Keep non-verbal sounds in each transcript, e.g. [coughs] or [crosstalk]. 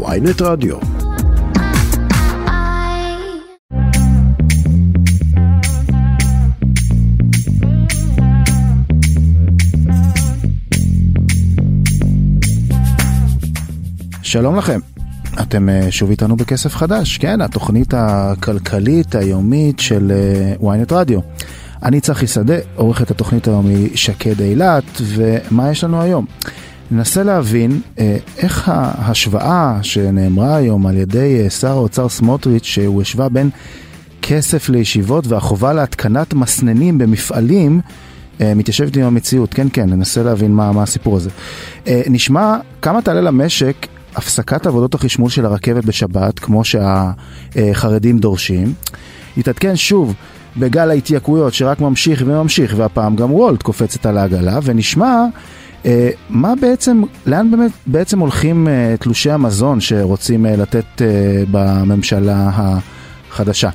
ויינט רדיו. שלום לכם, אתם אה, שוב איתנו בכסף חדש, כן, התוכנית הכלכלית היומית של ויינט רדיו. אני צחי שדה, עורכת התוכנית היום היא שקד אילת, ומה יש לנו היום? ננסה להבין אה, איך ההשוואה שנאמרה היום על ידי אה, שר האוצר סמוטריץ', שהוא השווה בין כסף לישיבות והחובה להתקנת מסננים במפעלים, אה, מתיישבת עם המציאות. כן, כן, ננסה להבין מה, מה הסיפור הזה. נשמע כמה תעלה למשק הפסקת עבודות החשמול של הרכבת בשבת, כמו שהחרדים דורשים. יתעדכן שוב בגל ההתייקרויות שרק ממשיך וממשיך, והפעם גם וולט קופצת על העגלה, ונשמע מה בעצם, לאן באמת בעצם הולכים אה, תלושי המזון שרוצים אה, לתת אה, בממשלה החדשה.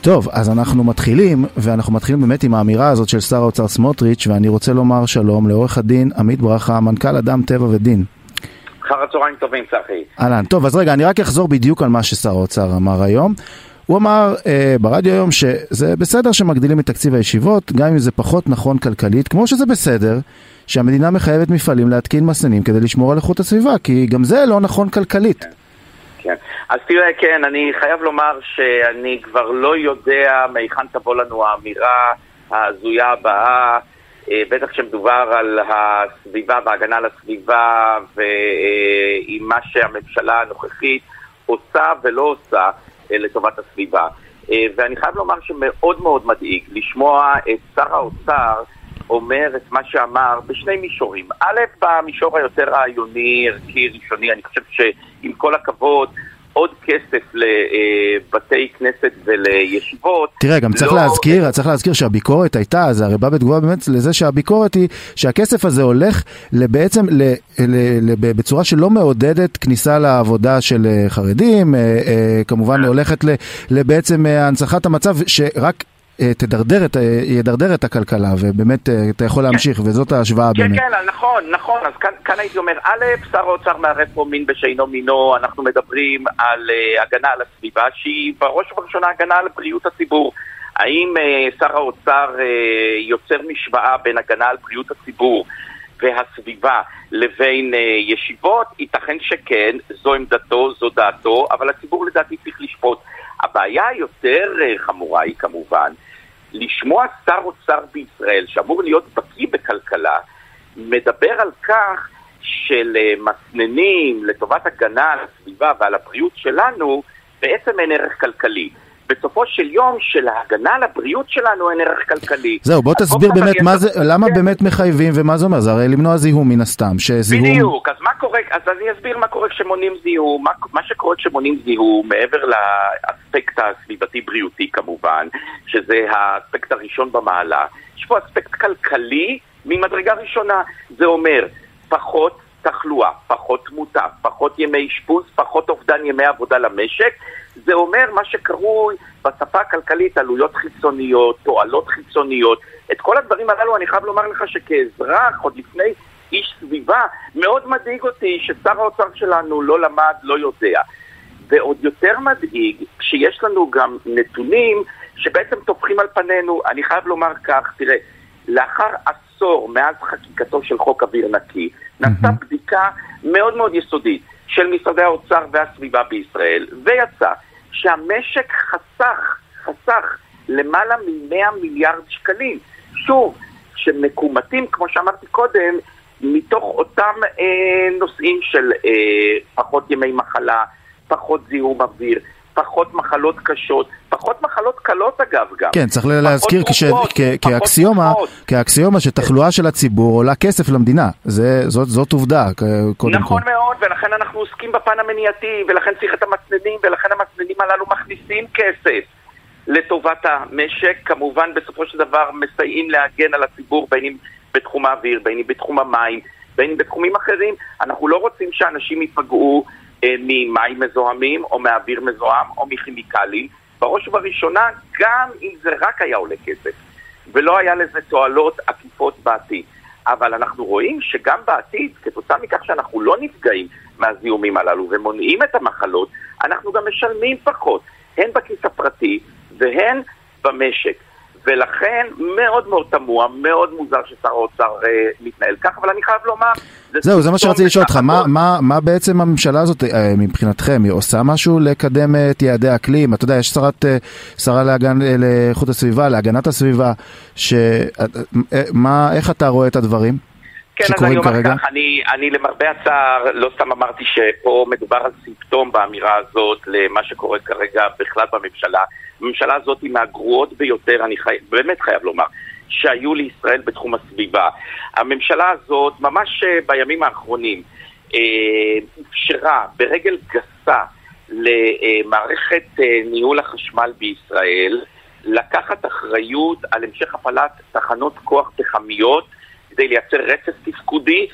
טוב, אז אנחנו מתחילים, ואנחנו מתחילים באמת עם האמירה הזאת של שר האוצר סמוטריץ', ואני רוצה לומר שלום לעורך הדין עמית ברכה, מנכ"ל אדם טבע ודין. אחר הצהריים טובים, צחי. אהלן, טוב, אז רגע, אני רק אחזור בדיוק על מה ששר האוצר אמר היום. הוא אמר אה, ברדיו היום שזה בסדר שמגדילים את תקציב הישיבות, גם אם זה פחות נכון כלכלית, כמו שזה בסדר שהמדינה מחייבת מפעלים להתקין מסננים כדי לשמור על איכות הסביבה, כי גם זה לא נכון כלכלית. כן. כן. אז תראה, כן, אני חייב לומר שאני כבר לא יודע מהיכן תבוא לנו האמירה ההזויה הבאה, אה, בטח כשמדובר על הסביבה והגנה על הסביבה ועם מה שהממשלה הנוכחית עושה ולא עושה. אה, לטובת הסביבה. אה, ואני חייב לומר שמאוד מאוד מדאיג לשמוע את שר האוצר אומר את מה שאמר בשני מישורים. א', במישור היותר רעיוני, ערכי, ראשוני, אני חושב שעם כל הכבוד, עוד כסף לבתי כנסת ולישיבות. תראה, גם צריך לא... להזכיר, צריך להזכיר שהביקורת הייתה, זה הרי בא בתגובה באמת לזה שהביקורת היא שהכסף הזה הולך בעצם בצורה שלא מעודדת כניסה לעבודה של אה, חרדים, אה, אה, כמובן הולכת לבעצם הנצחת המצב שרק אה, תדרדר את, ידרדר את הכלכלה, ובאמת אה, אתה יכול כן. להמשיך, כן. וזאת ההשוואה כן, באמת. כן, כן, נכון, נכון, אז כאן, כאן הייתי אומר, א', שר האוצר מערב פה מין בשאינו מינו, אנחנו מדברים על uh, הגנה על הסביבה, שהיא בראש ובראשונה הגנה על בריאות הציבור. האם uh, שר האוצר uh, יוצר משוואה בין הגנה על בריאות הציבור והסביבה לבין uh, ישיבות? ייתכן שכן, זו עמדתו, זו דעתו, אבל הציבור לדעתי צריך לשפוט. הבעיה היותר חמורה היא כמובן לשמוע שר אוצר בישראל, שאמור להיות בקיא בכלכלה, מדבר על כך שלמסננים לטובת הגנה על הסביבה ועל הבריאות שלנו, בעצם אין ערך כלכלי. בסופו של יום של ההגנה על הבריאות שלנו אין ערך כלכלי. זהו, בוא תסביר באמת מה זה, למה. באמת מחייבים ומה זה אומר, זה הרי למנוע זיהום מן הסתם, שזיהום... בדיוק, אז מה קורה, אז אני אסביר מה קורה כשמונעים זיהום, מה, מה שקורה כשמונעים זיהום, מעבר לאספקט הסביבתי-בריאותי כמובן, שזה האספקט הראשון במעלה, יש פה אספקט כלכלי ממדרגה ראשונה, זה אומר פחות תחלואה, פחות תמותה, פחות ימי אשפוז, פחות אובדן ימי עבודה למשק, זה אומר מה שקרוי בשפה הכלכלית עלויות חיצוניות, תועלות חיצוניות. את כל הדברים הללו אני חייב לומר לך שכאזרח, עוד לפני איש סביבה, מאוד מדאיג אותי ששר האוצר שלנו לא למד, לא יודע. ועוד יותר מדאיג שיש לנו גם נתונים שבעצם טופחים על פנינו. אני חייב לומר כך, תראה, לאחר עשור מאז חקיקתו של חוק אוויר נקי, נעשתה בדיקה מאוד מאוד יסודית של משרדי האוצר והסביבה בישראל, ויצא שהמשק חסך, חסך למעלה מ-100 מיליארד שקלים. שוב, שמקומטים, כמו שאמרתי קודם, מתוך אותם אה, נושאים של אה, פחות ימי מחלה, פחות זיהום אוויר, פחות מחלות קשות, פחות מחלות קלות אגב גם. כן, צריך להזכיר כש, כ, כאקסיומה, כאקסיומה שתחלואה של הציבור עולה כסף למדינה, זה, זאת, זאת עובדה קודם נכון כל. מאוד, ולכן אנחנו עוסקים בפן המניעתי, ולכן צריך את המצננים, ולכן המצננים הללו מכניסים כסף. לטובת המשק, כמובן בסופו של דבר מסייעים להגן על הציבור בין אם בתחום האוויר, בין אם בתחום המים, בין אם בתחומים אחרים. אנחנו לא רוצים שאנשים ייפגעו ממים מזוהמים, או מאוויר מזוהם, או מכימיקלים. בראש ובראשונה, גם אם זה רק היה עולה כסף, ולא היה לזה תועלות עקיפות בעתיד. אבל אנחנו רואים שגם בעתיד, כתוצאה מכך שאנחנו לא נפגעים מהזיהומים הללו ומונעים את המחלות, אנחנו גם משלמים פחות, הן בכיס הפרטי והן במשק. ולכן מאוד מאוד תמוה, מאוד מוזר ששר האוצר אה, מתנהל כך, אבל אני חייב לומר... זה זהו, זה מה שרציתי לשאול אותך, מה, מה, מה בעצם הממשלה הזאת אה, מבחינתכם, היא עושה משהו לקדם את יעדי האקלים? אתה יודע, יש שרת, אה, שרה להגן, אה, לאיכות הסביבה, להגנת הסביבה, ש... אה, אה, מה, איך אתה רואה את הדברים? כן, אז אני אומר כרגע? כך, אני, אני למרבה הצער, לא סתם אמרתי שפה מדובר על סימפטום באמירה הזאת למה שקורה כרגע בכלל בממשלה. הממשלה הזאת היא מהגרועות ביותר, אני חי... באמת חייב לומר, שהיו לישראל בתחום הסביבה. הממשלה הזאת, ממש אה, בימים האחרונים, אה, אפשרה ברגל גסה למערכת אה, ניהול החשמל בישראל לקחת אחריות על המשך הפעלת תחנות כוח פחמיות כדי לייצר רצף תפקודי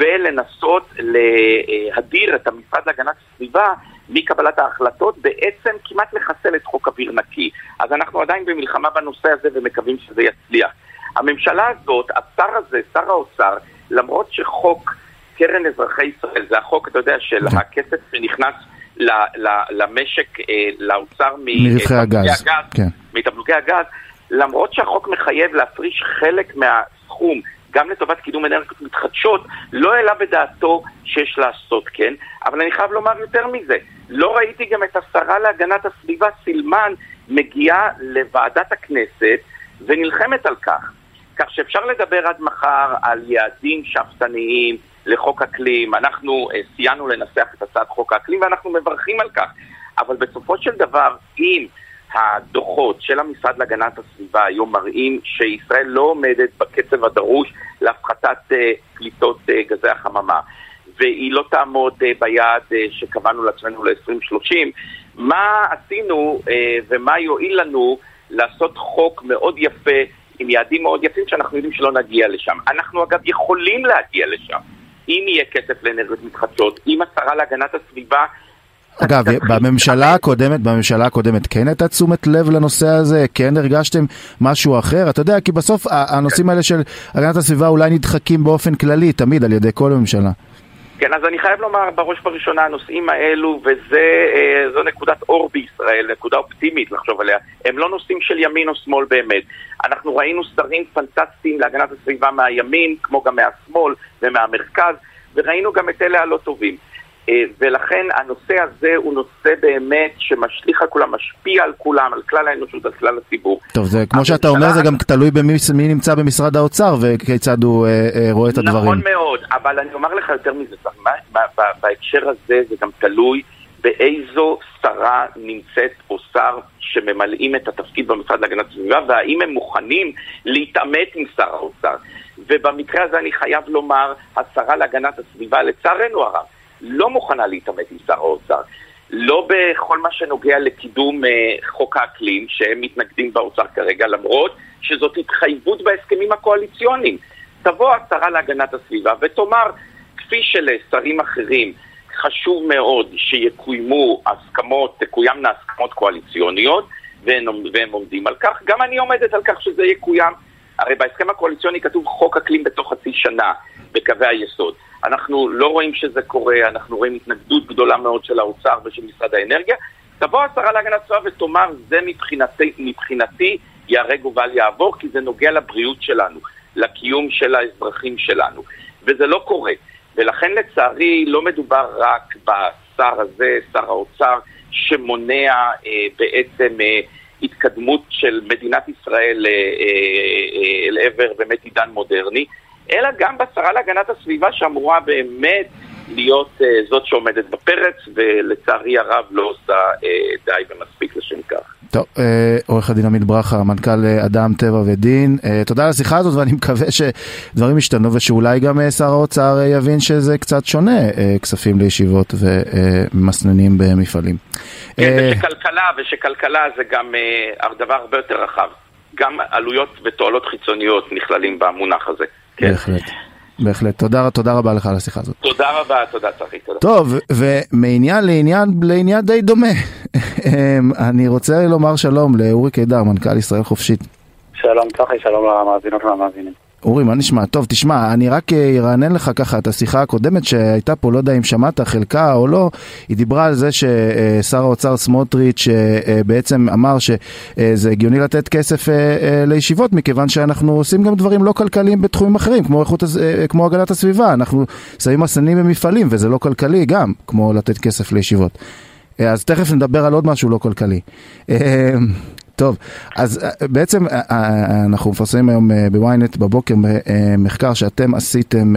ולנסות להדיר את המשרד להגנת הסביבה מקבלת ההחלטות, בעצם כמעט לחסל את חוק אוויר נקי. אז אנחנו עדיין במלחמה בנושא הזה ומקווים שזה יצליח. הממשלה הזאת, השר הזה, שר האוצר, למרות שחוק קרן אזרחי ישראל, זה החוק, אתה יודע, של כן. הכסף שנכנס ל, ל, למשק, אה, לאוצר מרווחי הגז, כן. מתמלוגי הגז, למרות שהחוק מחייב להפריש חלק מהסכום גם לטובת קידום אנרגיות מתחדשות, לא העלה בדעתו שיש לעשות כן, אבל אני חייב לומר יותר מזה, לא ראיתי גם את השרה להגנת הסביבה סילמן מגיעה לוועדת הכנסת ונלחמת על כך. כך שאפשר לדבר עד מחר על יעדים שאפתניים לחוק אקלים. אנחנו uh, סייענו לנסח את הצעת חוק האקלים ואנחנו מברכים על כך. אבל בסופו של דבר, אם הדוחות של המשרד להגנת הסביבה היום מראים שישראל לא עומדת בקצב הדרוש להפחתת uh, פליטות uh, גזי החממה, והיא לא תעמוד uh, ביעד שקבענו לעצמנו ל-2030, מה עשינו ומה יועיל לנו לעשות חוק מאוד יפה עם יעדים מאוד יפים שאנחנו יודעים שלא נגיע לשם. אנחנו אגב יכולים להגיע לשם. אם יהיה כסף לאנרגיות מתחדשות, אם השרה להגנת הסביבה אגב, בממשלה הקודמת, בממשלה הקודמת כן הייתה תשומת לב לנושא הזה? כן הרגשתם משהו אחר? אתה יודע, כי בסוף הנושאים האלה של הגנת הסביבה אולי נדחקים באופן כללי, תמיד על ידי כל הממשלה. כן, אז אני חייב לומר בראש ובראשונה, הנושאים האלו, וזו אה, נקודת אור בישראל, נקודה אופטימית לחשוב עליה, הם לא נושאים של ימין או שמאל באמת. אנחנו ראינו שרים פנטסטיים להגנת הסביבה מהימין, כמו גם מהשמאל ומהמרכז, וראינו גם את אלה הלא טובים. אה, ולכן הנושא הזה הוא נושא באמת שמשליך על כולם, משפיע על כולם, על כלל האנושות, על כלל הציבור. טוב, זה כמו שאתה אומר, זה גם תלוי במי נמצא במשרד האוצר וכיצד הוא אה, אה, רואה את הדברים. נכון מאוד, אבל אני אומר לך יותר מזה, בהקשר הזה זה גם תלוי באיזו שרה נמצאת או שר שממלאים את התפקיד במשרד להגנת הסביבה, והאם הם מוכנים להתעמת עם שר האוצר. ובמקרה הזה אני חייב לומר, השרה להגנת הסביבה, לצערנו הרב, לא מוכנה להתעמת עם שר האוצר. לא בכל מה שנוגע לקידום אה, חוק האקלים, שהם מתנגדים באוצר כרגע, למרות שזאת התחייבות בהסכמים הקואליציוניים. תבוא השרה להגנת הסביבה ותאמר, כפי שלשרים אחרים חשוב מאוד שיקוימו הסכמות, תקוימנה הסכמות קואליציוניות, והם, והם עומדים על כך, גם אני עומדת על כך שזה יקוים. הרי בהסכם הקואליציוני כתוב חוק אקלים בתוך חצי שנה, בקווי היסוד. אנחנו לא רואים שזה קורה, אנחנו רואים התנגדות גדולה מאוד של האוצר ושל משרד האנרגיה. תבוא השרה להגנת הסביבה ותאמר, זה מבחינתי, מבחינתי ייהרג ובל יעבור, כי זה נוגע לבריאות שלנו, לקיום של האזרחים שלנו. וזה לא קורה. ולכן לצערי לא מדובר רק בשר הזה, שר האוצר, שמונע אה, בעצם אה, התקדמות של מדינת ישראל אה, אה, אה, אל עבר באמת עידן מודרני, אלא גם בשרה להגנת הסביבה שאמורה באמת להיות uh, זאת שעומדת בפרץ, ולצערי הרב לא עושה uh, די ומספיק לשם כך. טוב, uh, עורך הדין עמית ברכה, מנכ"ל אדם טבע ודין, uh, תודה על השיחה הזאת ואני מקווה שדברים ישתנו ושאולי גם שר האוצר יבין שזה קצת שונה, כספים לישיבות ומסננים במפעלים. כן, uh, ושכלכלה, ושכלכלה זה גם דבר הרבה יותר רחב. גם עלויות ותועלות חיצוניות נכללים במונח הזה. כן. בהחלט. בהחלט. תודה, תודה רבה לך על השיחה הזאת. תודה רבה, תודה צחי, תודה. טוב, ומעניין לעניין, לעניין די דומה. אמ, אני רוצה לומר שלום לאורי קידר, מנכ"ל ישראל חופשית. שלום צחי, שלום למאזינות ולמאזינים. אורי, מה נשמע? טוב, תשמע, אני רק אה, ארענן לך ככה את השיחה הקודמת שהייתה פה, לא יודע אם שמעת חלקה או לא, היא דיברה על זה ששר האוצר סמוטריץ' אה, בעצם אמר שזה הגיוני לתת כסף לישיבות, מכיוון שאנחנו עושים גם דברים לא כלכליים בתחומים אחרים, כמו, איכות, כמו הגנת הסביבה, אנחנו שמים מסנים במפעלים וזה לא כלכלי גם, כמו לתת כסף לישיבות. אז תכף נדבר על עוד משהו לא כלכלי. טוב, אז אה, בעצם אה, אה, אנחנו מפרסמים היום בוויינט בבוקר מחקר שאתם עשיתם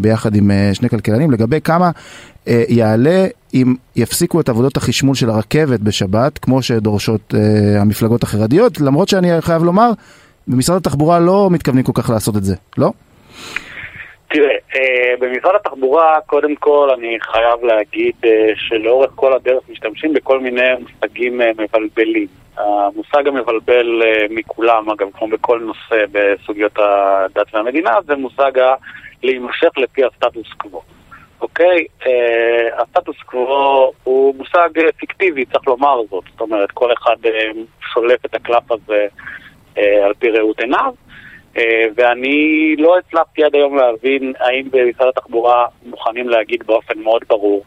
ביחד עם שני כלכלנים לגבי כמה יעלה אם יפסיקו את עבודות החשמול של הרכבת בשבת, כמו שדורשות המפלגות החרדיות, למרות שאני חייב לומר, במשרד התחבורה לא מתכוונים כל כך לעשות את זה, לא? תראה, במשרד התחבורה, קודם כל אני חייב להגיד שלאורך כל הדרך משתמשים בכל מיני מושגים מבלבלים. המושג המבלבל אה, מכולם, אגב, כמו בכל נושא בסוגיות הדת והמדינה, זה מושג להימשך לפי הסטטוס קוו. אוקיי? אה, הסטטוס קוו הוא מושג פיקטיבי, צריך לומר זאת. זאת אומרת, כל אחד אה, שולף את הקלף הזה על פי ראות עיניו. ואני לא הצלחתי עד היום להבין האם במשרד התחבורה מוכנים להגיד באופן מאוד ברור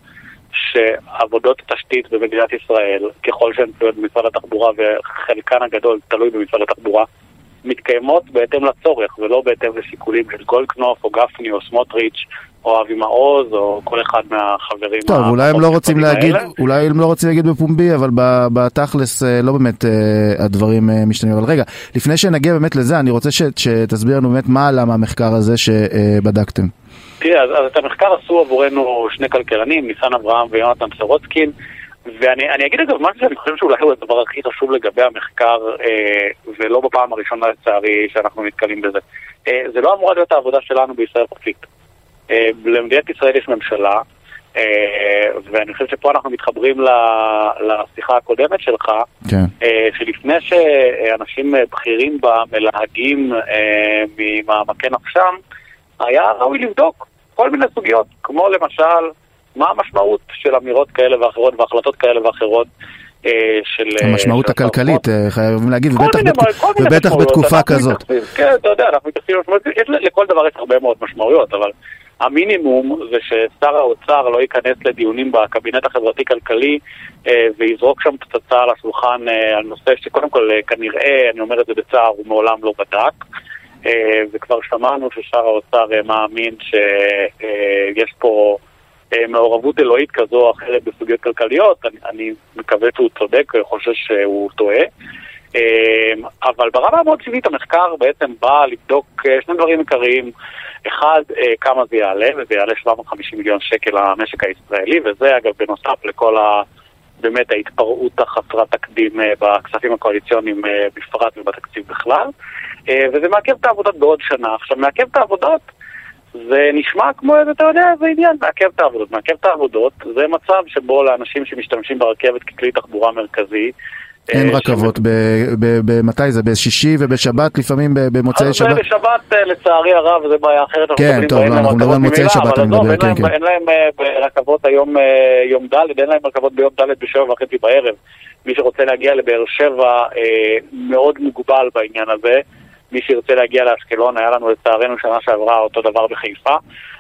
שעבודות תשתית במדינת ישראל, ככל שהן תלויות במשרד התחבורה וחלקן הגדול תלוי במשרד התחבורה, מתקיימות בהתאם לצורך ולא בהתאם לשיקולים של גולדקנופ או גפני או סמוטריץ' או אבי מעוז או כל אחד מהחברים. טוב, אולי הם לא רוצים להגיד, האלה. אולי הם לא רוצים להגיד בפומבי, אבל בתכלס אה, לא באמת אה, הדברים אה, משתנים. אבל רגע, לפני שנגיע באמת לזה, אני רוצה שתסביר לנו באמת מה עלה מהמחקר הזה שבדקתם. תראה, אז, אז את המחקר עשו עבורנו שני כלכלנים, ניסן אברהם ויונתן סורוצקין, ואני אגיד אגב משהו שאני חושב שאולי הוא הדבר הכי חשוב לגבי המחקר, אה, ולא בפעם הראשונה לצערי שאנחנו נתקלים בזה. אה, זה לא אמורה להיות העבודה שלנו בישראל חופשית. אה, למדינת ישראל יש ממשלה, אה, ואני חושב שפה אנחנו מתחברים לשיחה הקודמת שלך, כן. אה, שלפני שאנשים בכירים בה מלהגים ממעמקי נפשם, היה ראוי לבדוק כל מיני סוגיות, כמו למשל, מה המשמעות של אמירות כאלה ואחרות והחלטות כאלה ואחרות של... המשמעות של הכלכלית, חייבים להגיד, ובטח, מיני, בת... ובטח בתקופה כזאת. כן, אתה יודע, אנחנו מתייחסים למשמעויות, לכל דבר יש הרבה מאוד משמעויות, אבל המינימום זה ששר האוצר לא ייכנס לדיונים בקבינט החברתי-כלכלי ויזרוק שם פצצה על השולחן על נושא שקודם כל כנראה, אני אומר את זה בצער, הוא מעולם לא בדק. אה, וכבר שמענו ששר האוצר אה, מאמין שיש פה אה, מעורבות אלוהית כזו או אחרת בסוגיות כלכליות, אני, אני מקווה שהוא צודק, חושב שהוא טועה. אבל ברמה המאוד טבעית המחקר בעצם בא לבדוק שני דברים עיקריים. אחד, כמה זה יעלה, וזה יעלה 750 מיליון שקל למשק הישראלי, וזה אגב בנוסף לכל ה... באמת ההתפרעות החסרת תקדים בכספים הקואליציוניים בפרט ובתקציב בכלל. אה, וזה מעכב את העבודות בעוד שנה. עכשיו, מעכב את העבודות זה נשמע כמו אתה יודע, זה עניין, מעכב את העבודות. מעכב את העבודות זה מצב שבו לאנשים שמשתמשים ברכבת ככלי תחבורה מרכזי, אין אה, רכבות, מתי זה? בשישי ובשבת לפעמים במוצאי שבת? בשבת אה, לצערי הרב זה בעיה אחרת. כן, טוב, אנחנו מדברים על מוצאי שבת, אני מדבר, כן, כן. אין להם רכבות היום יום ד', אין להם רכבות ביום ד' בשבע וחצי בערב. מי שרוצה להגיע לבאר שבע מאוד מוגבל בעניין הזה. מי שירצה להגיע לאשקלון, היה לנו לצערנו שנה שעברה אותו דבר בחיפה.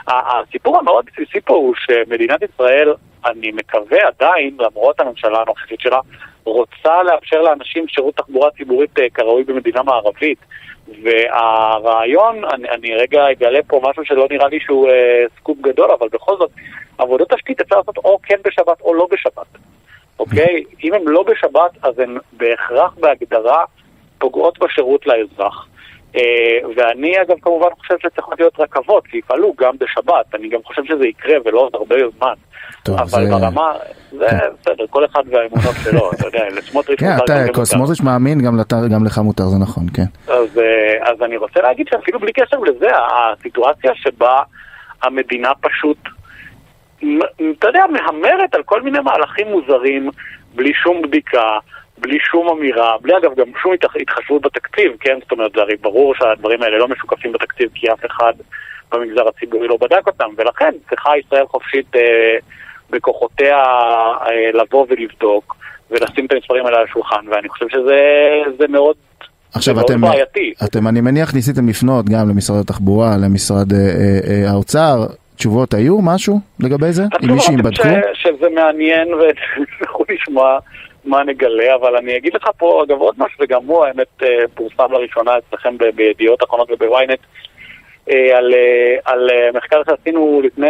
הסיפור המאוד בסיסי פה הוא שמדינת ישראל, אני מקווה עדיין, למרות הממשלה הנוכחית שלה, רוצה לאפשר לאנשים שירות תחבורה ציבורית אה, כראוי במדינה מערבית. והרעיון, אני, אני רגע אגלה פה משהו שלא נראה לי שהוא אה, סקופ גדול, אבל בכל זאת, עבודות תשתית אפשר לעשות או כן בשבת או לא בשבת. אוקיי? אם הן לא בשבת, אז הן בהכרח בהגדרה פוגעות בשירות לאזרח. אה, ואני אגב כמובן חושב שצריכות להיות רכבות שיפעלו גם בשבת, אני גם חושב שזה יקרה ולא עוד הרבה זמן. טוב, אבל זה... ברמה, זה כן. בסדר, כל אחד והאמונות שלו, [laughs] אתה יודע, לסמוטריץ' כן, מותר גם למותר. סמוטריץ' מאמין, גם, לת... גם לך מותר, זה נכון, כן. אז, אה, אז אני רוצה להגיד שאפילו בלי קשר לזה, הסיטואציה שבה המדינה פשוט, אתה יודע, מהמרת על כל מיני מהלכים מוזרים, בלי שום בדיקה. בלי שום אמירה, בלי אגב גם שום התחשבות בתקציב, כן? זאת אומרת, זה הרי ברור שהדברים האלה לא משוקפים בתקציב כי אף אחד במגזר הציבורי לא בדק אותם, ולכן צריכה ישראל חופשית אה, בכוחותיה אה, לבוא ולבדוק ולשים את המספרים האלה על השולחן, ואני חושב שזה מאוד עכשיו אתם, בעייתי. אתם, אני מניח ניסיתם לפנות גם למשרד התחבורה, למשרד אה, אה, אה, האוצר, תשובות היו, משהו לגבי זה? עם מישהי בדקו? ש- שזה מעניין ותצטרכו [laughs] לשמוע מה נגלה, אבל אני אגיד לך פה אגב עוד משהו, וגם הוא האמת אה, פורסם לראשונה אצלכם בידיעות אחרונות ובוויינט, אה, על, אה, על מחקר שעשינו לפני,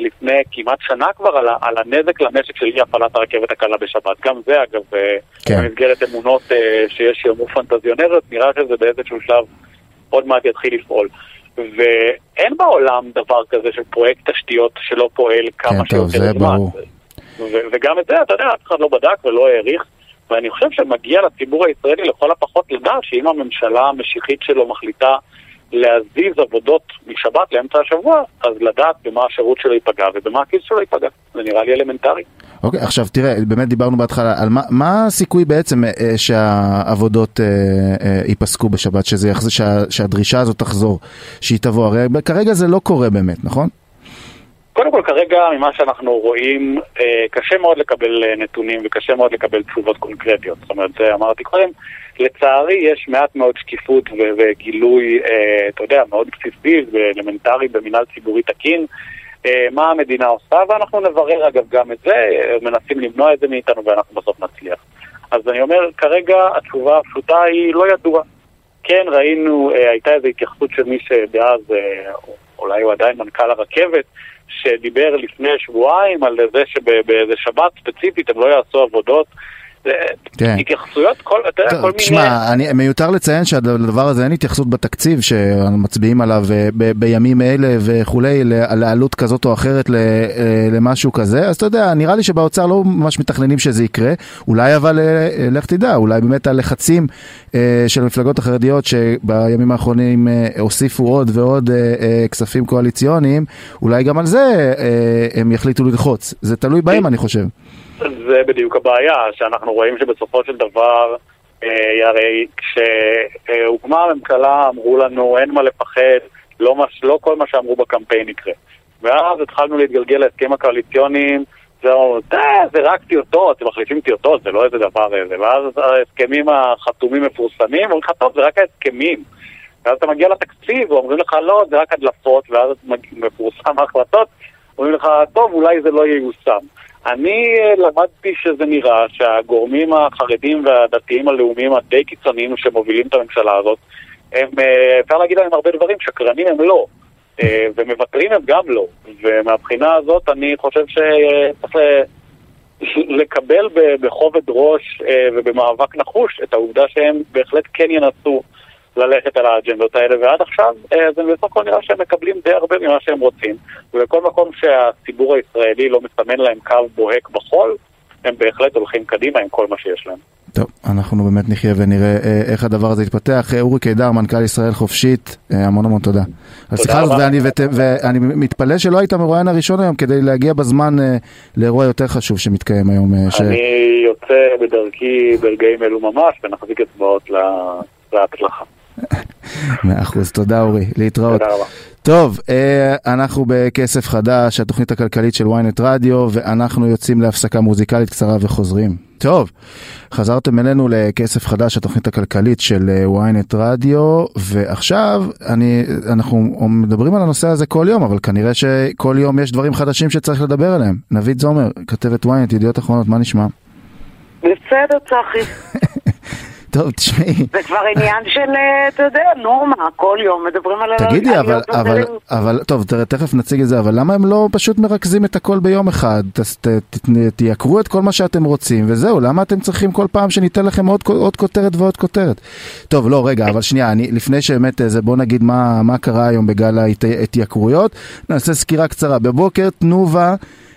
לפני כמעט שנה כבר על, על הנזק למשק של אי הפעלת הרכבת הקלה בשבת. גם זה אגב, כן. במסגרת אמונות שיש שיאמרו פנטזיונריות, נראה שזה באיזשהו שלב עוד מעט יתחיל לפעול. ואין בעולם דבר כזה של פרויקט תשתיות שלא פועל כמה כן, שיותר זמן. ו- וגם את זה, אתה יודע, אף אחד לא בדק ולא העריך, ואני חושב שמגיע לציבור הישראלי לכל הפחות לדעת שאם הממשלה המשיחית שלו מחליטה להזיז עבודות משבת לאמצע השבוע, אז לדעת במה השירות שלו ייפגע ובמה הכיס שלו ייפגע. זה נראה לי אלמנטרי. אוקיי, עכשיו תראה, באמת דיברנו בהתחלה, על מה, מה הסיכוי בעצם אה, שהעבודות אה, אה, ייפסקו בשבת, שזה יחז... שה, שהדרישה הזאת תחזור, שהיא תבוא, הרי כרגע זה לא קורה באמת, נכון? כל, כרגע, ממה שאנחנו רואים, אה, קשה מאוד לקבל אה, נתונים וקשה מאוד לקבל תשובות קונקרטיות. זאת אומרת, אמרתי קודם, לצערי יש מעט מאוד שקיפות וגילוי, אה, אתה יודע, מאוד בסיסי ואלמנטרי במינהל ציבורי תקין. מה המדינה עושה, ואנחנו נברר אגב גם את זה, מנסים למנוע את זה מאיתנו ואנחנו בסוף נצליח. אז אני אומר, כרגע התשובה הפשוטה היא לא ידוע. כן, ראינו, הייתה איזו התייחסות של מי שדאז, אולי הוא עדיין מנכ"ל הרכבת, שדיבר לפני שבועיים על זה שבאיזה שבת ספציפית הם לא יעשו עבודות. כן. התייחסויות, כל, אתה יודע, כל טוב, מיני... תשמע, אני, מיותר לציין שלדבר הזה אין התייחסות בתקציב שמצביעים עליו אה, ב, בימים אלה וכולי, לעלות כזאת או אחרת אה, למשהו כזה, אז אתה יודע, נראה לי שבאוצר לא ממש מתכננים שזה יקרה, אולי אבל, אה, לך תדע, אולי באמת הלחצים של המפלגות החרדיות שבימים האחרונים הוסיפו עוד ועוד כספים קואליציוניים, אולי גם על זה הם יחליטו ללחוץ, זה תלוי בהם אני חושב. זה בדיוק הבעיה, שאנחנו רואים שבסופו של דבר, אה, הרי כשהוקמה הממשלה אמרו לנו אין מה לפחד, לא, מש, לא כל מה שאמרו בקמפיין יקרה. ואז התחלנו להתגלגל להסכם הקואליציוניים, זה אמרנו, "די, זה רק טיוטות, אתם מחליפים טיוטות, זה לא איזה דבר איזה. ואז ההסכמים החתומים מפורסמים, אומרים לך, טוב, זה רק ההסכמים. ואז אתה מגיע לתקציב, ואומרים לך, לא, זה רק הדלפות, ואז מפורסם ההחלטות, אומרים לך, טוב, אולי זה לא ייושם. אני אה, למדתי שזה נראה שהגורמים החרדים והדתיים הלאומיים הדי קיצוניים שמובילים את הממשלה הזאת, הם, אה, אפשר להגיד עליהם הרבה דברים, שקרנים הם לא, אה, ומוותרים הם גם לא. ומהבחינה הזאת אני חושב שצריך לקבל בכובד ראש ובמאבק נחוש את העובדה שהם בהחלט כן ינסו ללכת על האג'נדות האלה, ועד עכשיו אה, זה בסך הכל נראה שהם מקבלים די הרבה ממה שהם רוצים, ובכל מקום שהציבור הישראלי לא מסמן להם קו בוהק בחול, הם בהחלט הולכים קדימה עם כל מה שיש להם. טוב, אנחנו באמת נחיה ונראה אה, איך הדבר הזה יתפתח. אה, אורי קידר, מנכ"ל ישראל חופשית, אה, המון המון תודה. על השיחה הזאת, רבה. ואני, ות, ואני מתפלא שלא היית מרואיין הראשון היום כדי להגיע בזמן אה, לאירוע יותר חשוב שמתקיים היום. אה, ש... אני יוצא בדרכי ברגעים אלו ממש, ונחזיק אצבעות לה- להצלחה. מאה אחוז, תודה אורי, להתראות. תודה רבה. טוב, אה, אנחנו בכסף חדש, התוכנית הכלכלית של ynet רדיו, ואנחנו יוצאים להפסקה מוזיקלית קצרה וחוזרים. טוב, חזרתם אלינו לכסף חדש, התוכנית הכלכלית של אה, ynet רדיו, ועכשיו אני, אנחנו מדברים על הנושא הזה כל יום, אבל כנראה שכל יום יש דברים חדשים שצריך לדבר עליהם. נבית זומר, כתבת ynet, ידיעות אחרונות, מה נשמע? בסדר, צחי. [laughs] טוב, תשמעי. זה כבר עניין של, אה, אתה יודע, נורמה, כל יום מדברים על תגידי, אבל, אבל. אבל, טוב, תראה, תכף נציג את זה, אבל למה הם לא פשוט מרכזים את הכל ביום אחד? תייקרו את כל מה שאתם רוצים, וזהו, למה אתם צריכים כל פעם שניתן לכם עוד, עוד כותרת ועוד כותרת? טוב, לא, רגע, אבל שנייה, אני, לפני שבאמת, זה, בוא נגיד מה, מה קרה היום בגל ההתייקרויות, נעשה סקירה קצרה. בבוקר תנובה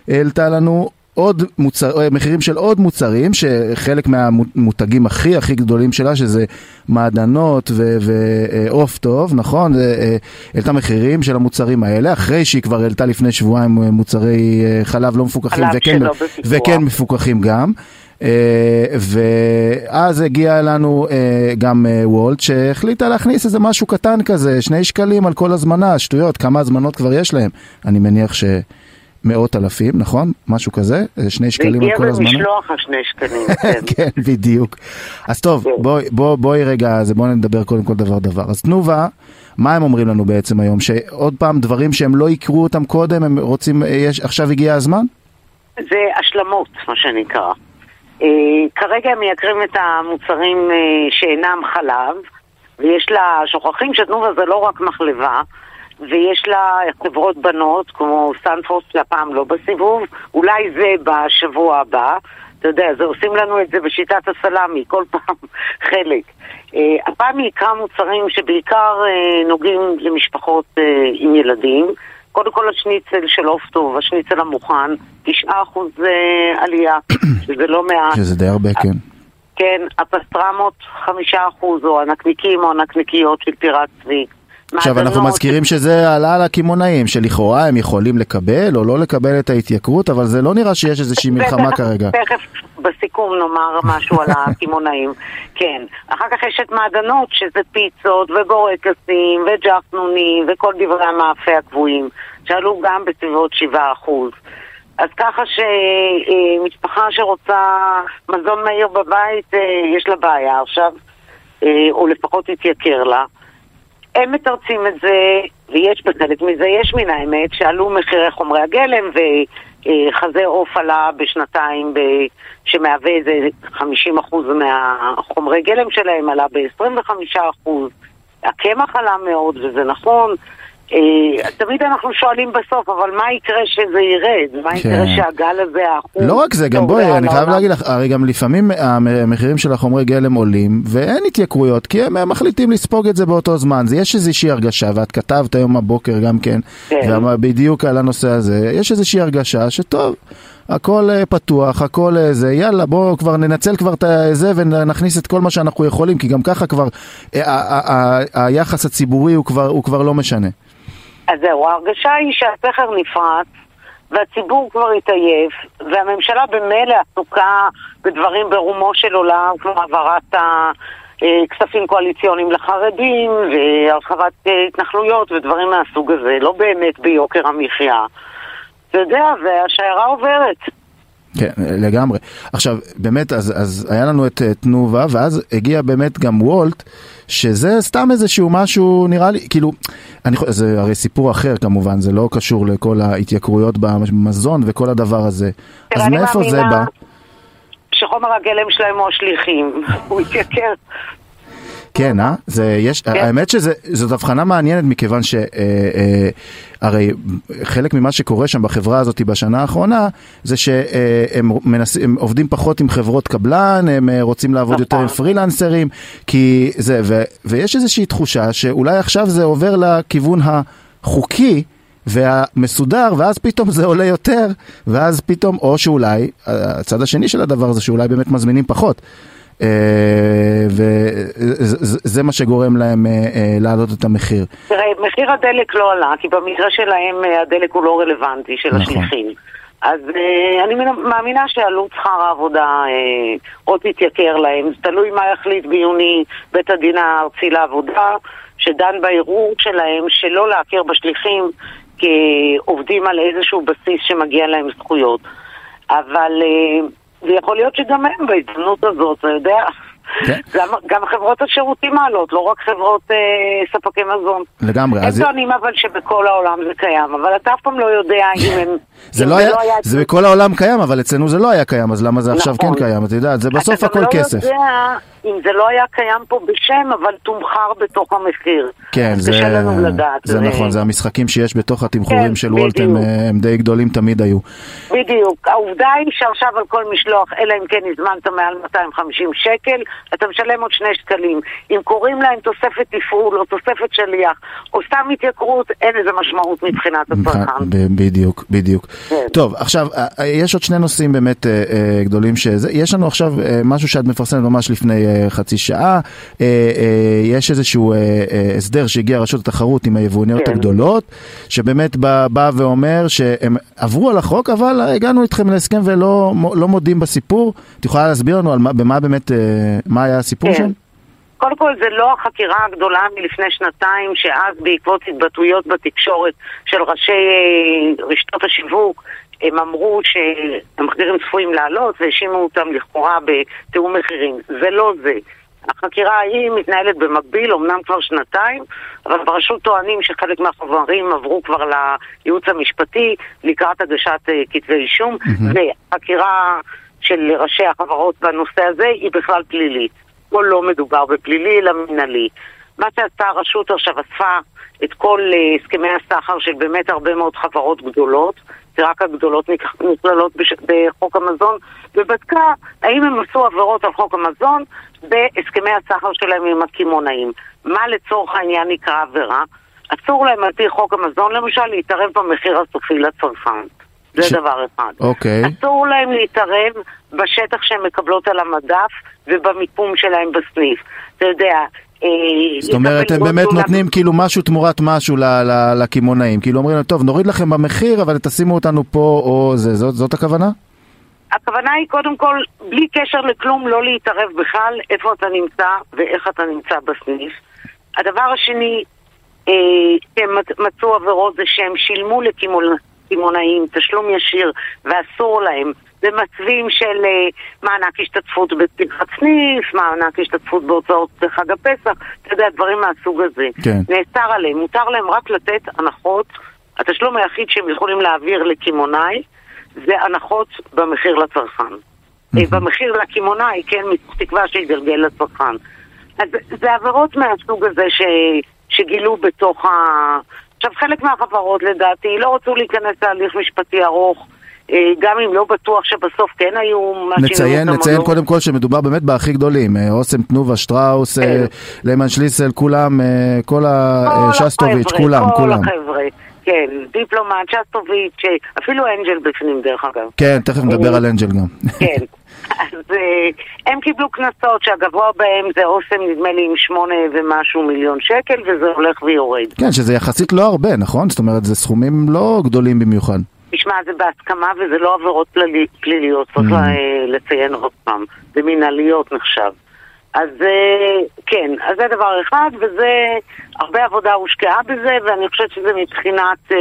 העלתה לנו עוד מוצר, אה, מחירים של עוד מוצרים, שחלק מהמותגים הכי הכי גדולים שלה, שזה מעדנות ועוף טוב, נכון? זה, אה, העלתה מחירים של המוצרים האלה, אחרי שהיא כבר העלתה לפני שבועיים אה, מוצרי אה, חלב לא מפוקחים, חלב וכן. וכן מפוקחים גם. Uh, ואז הגיע אלינו uh, גם uh, וולט שהחליטה להכניס איזה משהו קטן כזה, שני שקלים על כל הזמנה, שטויות, כמה הזמנות כבר יש להם. אני מניח ש... מאות אלפים, נכון? משהו כזה? איזה שני שקלים על כל והגיע הזמן? במשלוח השני שקלים, [laughs] כן. כן, בדיוק. אז טוב, כן. בואי בוא, בואי רגע, אז בואי נדבר קודם כל דבר דבר. אז תנובה, מה הם אומרים לנו בעצם היום? שעוד פעם, דברים שהם לא יקרו אותם קודם, הם רוצים, יש, עכשיו הגיע הזמן? זה השלמות, מה שנקרא. אה, כרגע הם מייקרים את המוצרים אה, שאינם חלב, ויש לה, שוכחים שתנובה זה לא רק מחלבה, ויש לה חברות בנות, כמו סנפרוס, שהפעם לא בסיבוב, אולי זה בשבוע הבא. אתה יודע, זה עושים לנו את זה בשיטת הסלאמי, כל פעם [laughs] חלק. אה, הפעם היא יקרה מוצרים שבעיקר אה, נוגעים למשפחות אה, עם ילדים. קודם כל השניצל של עוף טוב, השניצל המוכן, 9% אה, עלייה, [coughs] שזה לא מעט. שזה די הרבה, כן. כן, הפסטרמות 5% או הנקניקים או הנקניקיות של טירת צבי. עכשיו אנחנו מעדנות, מזכירים שזה עלה על הקמעונאים, שלכאורה הם יכולים לקבל או לא לקבל את ההתייקרות, אבל זה לא נראה שיש איזושהי מלחמה כרגע. תכף בסיכום נאמר משהו על הקמעונאים. [laughs] כן. אחר כך יש את מעדנות, שזה פיצות ובורקסים וג'חנונים וכל דברי המאפה הקבועים, שעלו גם בסביבות 7%. אז ככה שמשפחה שרוצה מזון מהיר בבית, אה, יש לה בעיה עכשיו, אה, או לפחות התייקר לה. הם מתרצים את זה, ויש בחלק מזה, יש מן האמת, שעלו מחירי חומרי הגלם וחזה עוף עלה בשנתיים, ב... שמהווה איזה 50% מהחומרי גלם שלהם, עלה ב-25%, הקמח עלה מאוד, וזה נכון. אה, תמיד אנחנו שואלים בסוף, אבל מה יקרה שזה ירד? מה יקרה כן. שהגל הזה, האחוז... לא רק זה, גם בואי, אני חייב. להגיד לך, הרי גם לפעמים המחירים של החומרי גלם עולים ואין התייקרויות, כי הם מחליטים לספוג את זה באותו זמן. יש איזושהי הרגשה, ואת כתבת היום הבוקר גם כן, כן. בדיוק על הנושא הזה, יש איזושהי הרגשה שטוב. הכל אה, פתוח, הכל אה, זה, יאללה בואו כבר ננצל כבר את זה ונכניס את כל מה שאנחנו יכולים, כי גם ככה כבר היחס הציבורי הוא כבר לא משנה. אז זהו, ההרגשה היא שהסכר נפרץ והציבור כבר התעייף והממשלה במילא עסוקה בדברים ברומו של עולם כמו העברת הכספים קואליציוניים לחרדים והרחבת אה, התנחלויות ודברים מהסוג הזה, לא באמת ביוקר המחיה. אתה יודע, והשיירה עוברת. כן, לגמרי. עכשיו, באמת, אז, אז היה לנו את אה, תנובה, ואז הגיע באמת גם וולט, שזה סתם איזשהו משהו, נראה לי, כאילו, אני, זה הרי סיפור אחר כמובן, זה לא קשור לכל ההתייקרויות במזון וכל הדבר הזה. אז מאיפה זה בא? שחומר הגלם שלהם הוא השליחים, [laughs] הוא התייקר. כן, אה? זה, יש, כן. האמת שזאת הבחנה מעניינת מכיוון שהרי אה, הרי חלק ממה שקורה שם בחברה הזאת בשנה האחרונה זה שהם מנס, הם עובדים פחות עם חברות קבלן, הם אה, רוצים לעבוד נכון. יותר עם פרילנסרים, כי זה, ו, ויש איזושהי תחושה שאולי עכשיו זה עובר לכיוון החוקי והמסודר, ואז פתאום זה עולה יותר, ואז פתאום, או שאולי, הצד השני של הדבר זה שאולי באמת מזמינים פחות. וזה מה שגורם להם אה, אה, להעלות את המחיר. תראה, מחיר הדלק לא עלה, כי במקרה שלהם אה, הדלק הוא לא רלוונטי של נכון. השליחים. אז אה, אני מאמינה שעלות שכר העבודה אה, עוד תתייקר להם. זה תלוי מה יחליט ביוני בית הדין הארצי לעבודה, שדן בערעור שלהם שלא להכיר בשליחים כעובדים על איזשהו בסיס שמגיע להם זכויות. אבל אה, ויכול להיות שגם הם בהזדמנות הזאת, אתה יודע, כן. גם, גם חברות השירותים מעלות, לא רק חברות אה, ספקי מזון. לגמרי. הם טוענים אבל שבכל העולם זה קיים, אבל אתה אף פעם לא יודע אם הם... זה אם לא היה, זה בכל העולם קיים, אבל אצלנו זה לא היה קיים, אז למה זה עכשיו נכון. כן קיים? את יודעת, זה בסוף אתה הכל לא כסף. יודע אם זה לא היה קיים פה בשם, אבל תומחר בתוך המחיר. כן, זה, לדעת. זה נכון, זה המשחקים שיש בתוך התמחורים כן, של וולט, הם. אה, הם די גדולים תמיד היו. בדיוק. העובדה היא שעכשיו על כל משלוח, אלא אם כן הזמנת מעל 250 שקל, אתה משלם עוד שני שקלים. אם קוראים להם תוספת תפעול או תוספת שליח, או סתם התייקרות, אין לזה משמעות מבחינת הצרכן. ב- בדיוק, בדיוק. כן. טוב, עכשיו, אה, אה, יש עוד שני נושאים באמת גדולים שזה, יש לנו עכשיו משהו שאת מפרסמת ממש לפני חצי שעה, אה, אה, יש איזשהו אה, אה, הסדר שהגיע רשות התחרות עם היבואניות כן. הגדולות, שבאמת בא, בא ואומר שהם עברו על החוק, אבל הגענו איתכם להסכם ולא לא מודים בסיפור. את יכולה להסביר לנו על מה, במה באמת, אה, מה היה הסיפור כן. שם? קודם כל זה לא החקירה הגדולה מלפני שנתיים, שאז בעקבות התבטאויות בתקשורת של ראשי אה, רשתות השיווק, הם אמרו שהמחירים צפויים לעלות והאשימו אותם לכאורה בתיאום מחירים. זה לא זה. החקירה ההיא מתנהלת במקביל, אמנם כבר שנתיים, אבל ברשות טוענים שחלק מהחומרים עברו כבר לייעוץ המשפטי לקראת הגשת uh, כתבי אישום, mm-hmm. וחקירה של ראשי החברות בנושא הזה היא בכלל פלילית. פה לא מדובר בפלילי אלא מנהלי. מה שעשתה הרשות עכשיו אספה את כל uh, הסכמי הסחר של באמת הרבה מאוד חברות גדולות, רק הגדולות נכללות בחוק המזון, ובדקה האם הם עשו עבירות על חוק המזון בהסכמי הסחר שלהם עם הקמעונאים. מה לצורך העניין נקרא עבירה? אסור להם על פי חוק המזון למשל להתערב במחיר הסופי לצרכן. זה ש... דבר אחד. אוקיי. אסור להם להתערב בשטח שהן מקבלות על המדף ובמיקום שלהם בסניף. אתה יודע, זאת אומרת, הם באמת נותנים כאילו משהו תמורת משהו לקמעונאים. כאילו אומרים, טוב, נוריד לכם במחיר, אבל תשימו אותנו פה או זה. זאת, זאת הכוונה? הכוונה היא קודם כל, בלי קשר לכלום, לא להתערב בכלל איפה אתה נמצא ואיך אתה נמצא בסניף. הדבר השני, אה, שהם מצאו עבירות זה שהם שילמו לקמעונאים תשלום ישיר ואסור להם במצבים של uh, מענק השתתפות בפתיחת סניף, מענק השתתפות בהוצאות בחג הפסח, אתה יודע, דברים מהסוג הזה. כן. נאסר עליהם, מותר להם רק לתת הנחות. התשלום היחיד שהם יכולים להעביר לקמעונאי זה הנחות במחיר לצרכן. Mm-hmm. במחיר לקמעונאי, כן, מתוך תקווה שיגלגל לצרכן. אז זה עבירות מהסוג הזה ש, שגילו בתוך ה... עכשיו, חלק מהחברות לדעתי לא רצו להיכנס להליך משפטי ארוך. אה, גם אם לא בטוח שבסוף כן היו נציין, נציין קודם כל שמדובר באמת בהכי גדולים, אה, אוסם, תנובה, שטראוס, כן. ליימן שליסל, כולם, כל השסטוביץ', כולם, כל כולם. החבר'ה. כן, דיפלומט, שסטוביץ', אפילו אנג'ל בפנים דרך אגב. כן, תכף נדבר על אנג'ל גם. [laughs] כן. אז הם קיבלו קנסות שהגבוה בהם זה אוסם נדמה לי עם שמונה ומשהו מיליון שקל וזה הולך ויורד. כן, שזה יחסית לא הרבה, נכון? זאת אומרת, זה סכומים לא גדולים במיוחד. תשמע, זה בהסכמה וזה לא עבירות פלילי, פליליות, צריך mm. לציין עוד פעם, זה מנהליות נחשב. אז כן, אז זה דבר אחד, וזה, הרבה עבודה הושקעה בזה, ואני חושבת שזה מבחינת אה,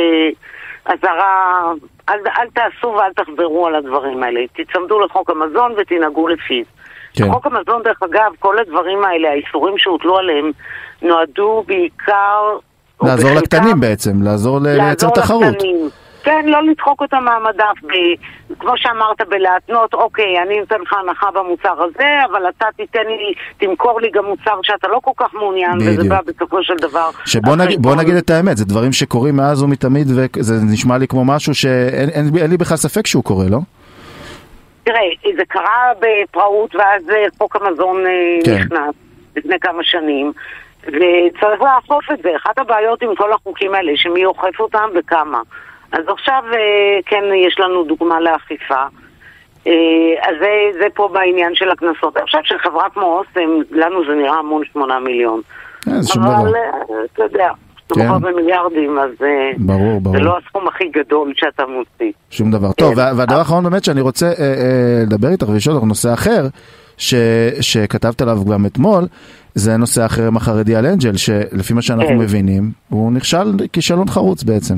אזהרה, אל, אל תעשו ואל תחזרו על הדברים האלה. תצמדו לחוק המזון ותנהגו לפיו. כן. חוק המזון, דרך אגב, כל הדברים האלה, האיסורים שהוטלו עליהם, נועדו בעיקר... לעזור לקטנים בעצם, לעזור לייצר תחרות. לקטנים. כן, לא לדחוק אותם מהמדף, ב, כמו שאמרת, בלהתנות, אוקיי, אני נותן לך הנחה במוצר הזה, אבל אתה תיתן לי, תמכור לי גם מוצר שאתה לא כל כך מעוניין, בדיוק. וזה בא בסופו של דבר. שבוא נגיד, בוא נגיד את האמת, זה דברים שקורים מאז ומתמיד, וזה נשמע לי כמו משהו שאין אין, אין לי בכלל ספק שהוא קורה, לא? תראה, זה קרה בפראות, ואז חוק המזון אה, כן. נכנס לפני כמה שנים. וצריך לאכוף את זה. אחת הבעיות עם כל החוקים האלה, שמי אוכף אותם וכמה. אז עכשיו אה, כן יש לנו דוגמה לאכיפה. אה, אז זה, זה פה בעניין של הקנסות. אני חושבת שחברה כמו אוסם, לנו זה נראה המון שמונה מיליון. אה, אבל אתה יודע, כן. במיליארדים, אז ברור, ברור. זה לא הסכום הכי גדול שאתה מוציא. שום דבר. טוב, והדבר האחרון באמת שאני רוצה לדבר איתך ולשאול אותך נושא אחר, ש, שכתבת עליו גם אתמול, זה נושא החרם החרדי על אנג'ל, שלפי מה שאנחנו כן. מבינים, הוא נכשל כישלון חרוץ בעצם.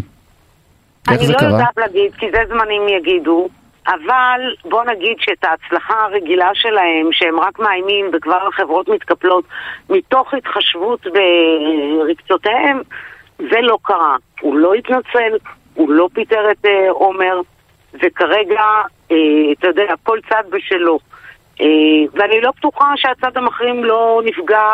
אני לא יודעת להגיד, כי זה זמנים יגידו, אבל בוא נגיד שאת ההצלחה הרגילה שלהם, שהם רק מאיימים וכבר החברות מתקפלות מתוך התחשבות ברגצותיהם, זה לא קרה. הוא לא התנצל, הוא לא פיטר את אה, עומר, וכרגע, אה, אתה יודע, כל צד בשלו. אה, ואני לא בטוחה שהצד המחרים לא נפגע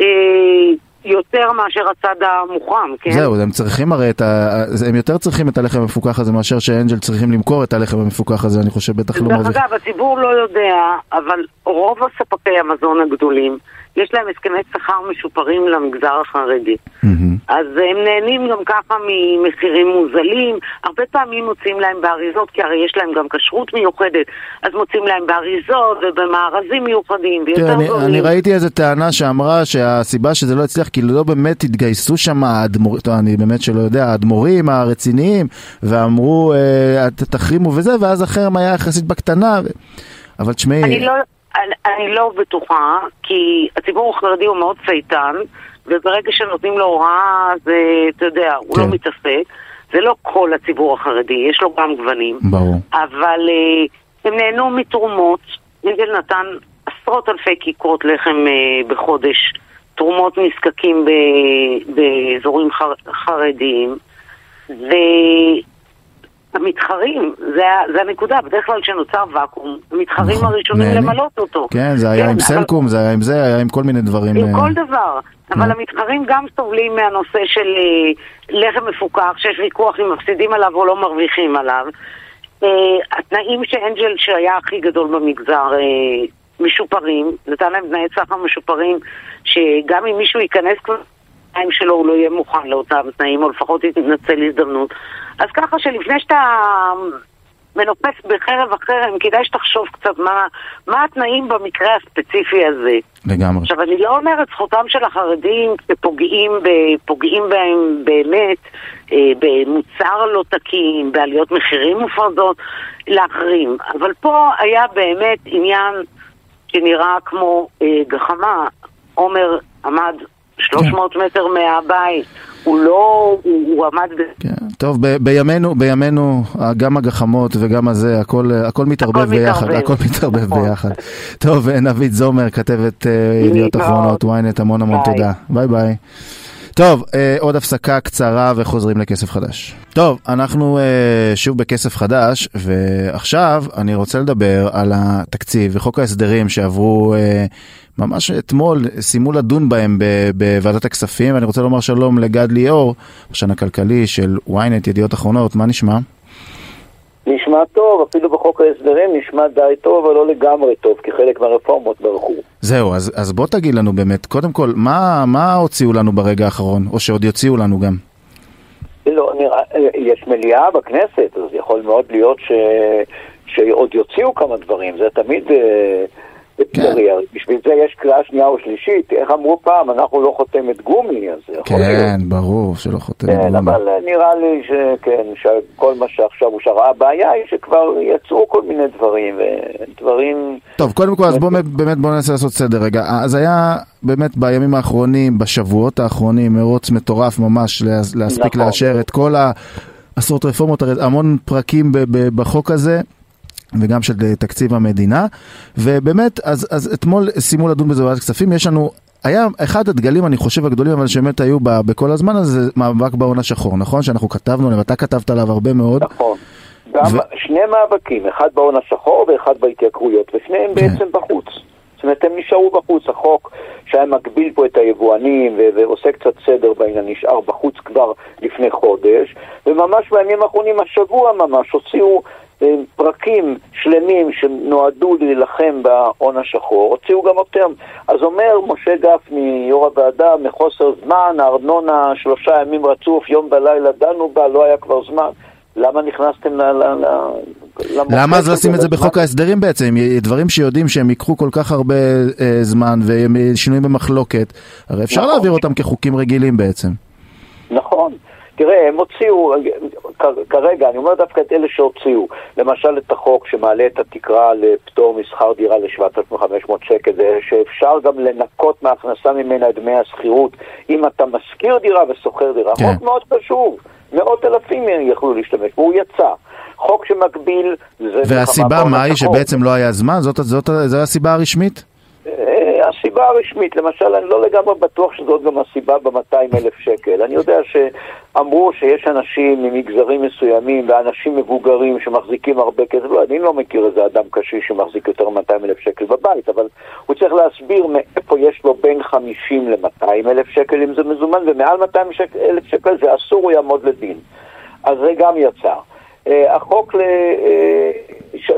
אה, יותר מאשר הצד המוחרם, כן? זהו, הם צריכים הרי את ה... הם יותר צריכים את הלחם המפוקח הזה מאשר שאנג'ל צריכים למכור את הלחם המפוקח הזה, אני חושב בטח לא מרוויח. דרך אגב, הציבור לא יודע, אבל רוב הספקי המזון הגדולים יש להם הסכמי שכר משופרים למגזר החרדי. Mm-hmm. אז הם נהנים גם ככה ממחירים מוזלים, הרבה פעמים מוצאים להם באריזות, כי הרי יש להם גם כשרות מיוחדת, אז מוצאים להם באריזות ובמארזים מיוחדים ויותר אני, אני ראיתי איזה טענה שאמרה שהסיבה שזה לא הצליח, כי לא באמת התגייסו שם האדמו"רים, אני באמת שלא יודע, האדמו"רים הרציניים, ואמרו, אה, תחרימו וזה, ואז החרם היה יחסית בקטנה, אבל תשמעי... אני לא... אני, אני לא בטוחה, כי הציבור החרדי הוא מאוד צייתן, וברגע שנותנים לו הוראה, זה, אתה יודע, הוא כן. לא מתעסק. זה לא כל הציבור החרדי, יש לו גם גוונים. ברור. אבל אה, הם נהנו מתרומות. ליגל נתן עשרות אלפי כיכרות לחם אה, בחודש, תרומות נזקקים ב- באזורים חר, חרדיים, והמתחרים, זה, זה הנקודה, בדרך כלל כשנוצר ואקום, המתחרים נכון, הראשונים נהנים. למלות אותו. כן, זה היה עם אבל- סלקום, זה היה עם זה, היה עם כל מיני דברים. עם אה, כל דבר. אבל המתחרים גם סובלים מהנושא של אה, לחם מפוקח, שיש ויכוח אם מפסידים עליו או לא מרוויחים עליו. אה, התנאים שאנג'ל, שהיה הכי גדול במגזר, משופרים, נתן להם תנאי סחר משופרים, שגם אם מישהו ייכנס כבר לתנאים שלו, הוא לא יהיה מוכן לאותם תנאים, או לפחות יתנצל הזדמנות. אז ככה שלפני שאתה מנופף בחרב החרם, כדאי שתחשוב קצת מה, מה התנאים במקרה הספציפי הזה. לגמרי. עכשיו, אני לא אומרת זכותם של החרדים שפוגעים, ב- פוגעים בהם באמת אה, במוצר לא תקין, בעליות מחירים מופרדות, להחרים. אבל פה היה באמת עניין שנראה כמו אה, גחמה. עומר עמד 300 מטר מהבית, הוא לא, הוא, הוא עמד... ב... כן, טוב, ב- בימינו, בימינו, גם הגחמות וגם הזה, הכל, הכל מתערבב הכל ביחד, מתערבב. הכל מתערבב נכון. ביחד. טוב, אה, נבית זומר, כתבת אה, ידיעות. אחרונות, ynet, המון המון ביי. תודה. ביי ביי. טוב, אה, עוד הפסקה קצרה וחוזרים לכסף חדש. טוב, אנחנו אה, שוב בכסף חדש, ועכשיו אני רוצה לדבר על התקציב וחוק ההסדרים שעברו אה, ממש אתמול, סיימו לדון בהם בוועדת הכספים, ואני רוצה לומר שלום לגד ליאור, פרשן הכלכלי של ynet, ידיעות אחרונות, מה נשמע? נשמע טוב, אפילו בחוק ההסדרים נשמע די טוב, אבל לא לגמרי טוב, כי חלק מהרפורמות ברחו. זהו, אז, אז בוא תגיד לנו באמת, קודם כל, מה, מה הוציאו לנו ברגע האחרון, או שעוד יוציאו לנו גם? לא, נראה, יש מליאה בכנסת, אז יכול מאוד להיות ש... שעוד יוציאו כמה דברים, זה תמיד אה, אפשרי. בשביל זה יש קריאה שנייה או שלישית, איך אמרו פעם, אנחנו לא חותמת גומי, אז זה יכול להיות. כן, ברור שלא חותם. כן, גומי. אבל אה, נראה לי שכן, שכל מה שעכשיו אושר, הבעיה היא שכבר יצאו כל מיני דברים, ודברים... טוב, קודם כל, אז בואו באמת בואו ננסה לעשות סדר רגע. אז היה באמת בימים האחרונים, בשבועות האחרונים, מרוץ מטורף ממש להס- להספיק נכון. לאשר את כל העשרות רפורמות, המון פרקים בחוק הזה. וגם של אה, תקציב המדינה, ובאמת, אז, אז אתמול סיימו לדון בזה בוועדת כספים, יש לנו, היה אחד הדגלים, אני חושב, הגדולים, אבל שבאמת היו ב, בכל הזמן הזה, זה מאבק בהון השחור, נכון? שאנחנו כתבנו עליו, אתה כתבת עליו הרבה מאוד. נכון. גם ו- שני מאבקים, אחד בהון השחור ואחד בהתייקרויות, ושניהם כן. בעצם בחוץ. זאת אומרת, הם נשארו בחוץ. החוק שהיה מגביל פה את היבואנים ועושה קצת סדר בעניין, נשאר בחוץ כבר לפני חודש, וממש בימים האחרונים, השבוע ממש, הוציאו אה, פרקים שלמים שנועדו להילחם בהון השחור, הוציאו גם יותר. אז אומר משה גפני, יו"ר הוועדה, מחוסר זמן, הארנונה שלושה ימים רצוף, יום ולילה דנו בה, לא היה כבר זמן. למה נכנסתם ל... ל, ל למה אז לשים את זה? בחוק ההסדרים בעצם? דברים שיודעים שהם ייקחו כל כך הרבה אה, זמן והם אה, שינויים במחלוקת, הרי אפשר נכון. להעביר אותם כחוקים רגילים בעצם. נכון. תראה, הם הוציאו, כרגע, אני אומר דווקא את אלה שהוציאו, למשל את החוק שמעלה את התקרה לפטור משכר דירה ל-7,500 שקל, שאפשר גם לנקות מההכנסה ממנה את דמי השכירות אם אתה משכיר דירה ושוכר דירה. כן. חוק מאוד חשוב, מאות אלפים יכלו להשתמש, והוא יצא. חוק שמגביל, והסיבה מה היא. שבעצם לא היה זמן? זאת, זאת, זו הסיבה הרשמית? הסיבה הרשמית, למשל, אני לא לגמרי בטוח שזאת גם הסיבה ב-200 אלף שקל. אני יודע שאמרו שיש אנשים ממגזרים מסוימים ואנשים מבוגרים שמחזיקים הרבה כסף. לא, אני לא מכיר איזה אדם קשיש שמחזיק יותר מ-200 אלף שקל בבית, אבל הוא צריך להסביר מאיפה יש לו בין 50 ל-200 אלף שקל אם זה מזומן, ומעל 200 שק- אלף שקל זה אסור, הוא יעמוד לדין. אז זה גם יצא. אה, החוק, ל... אה,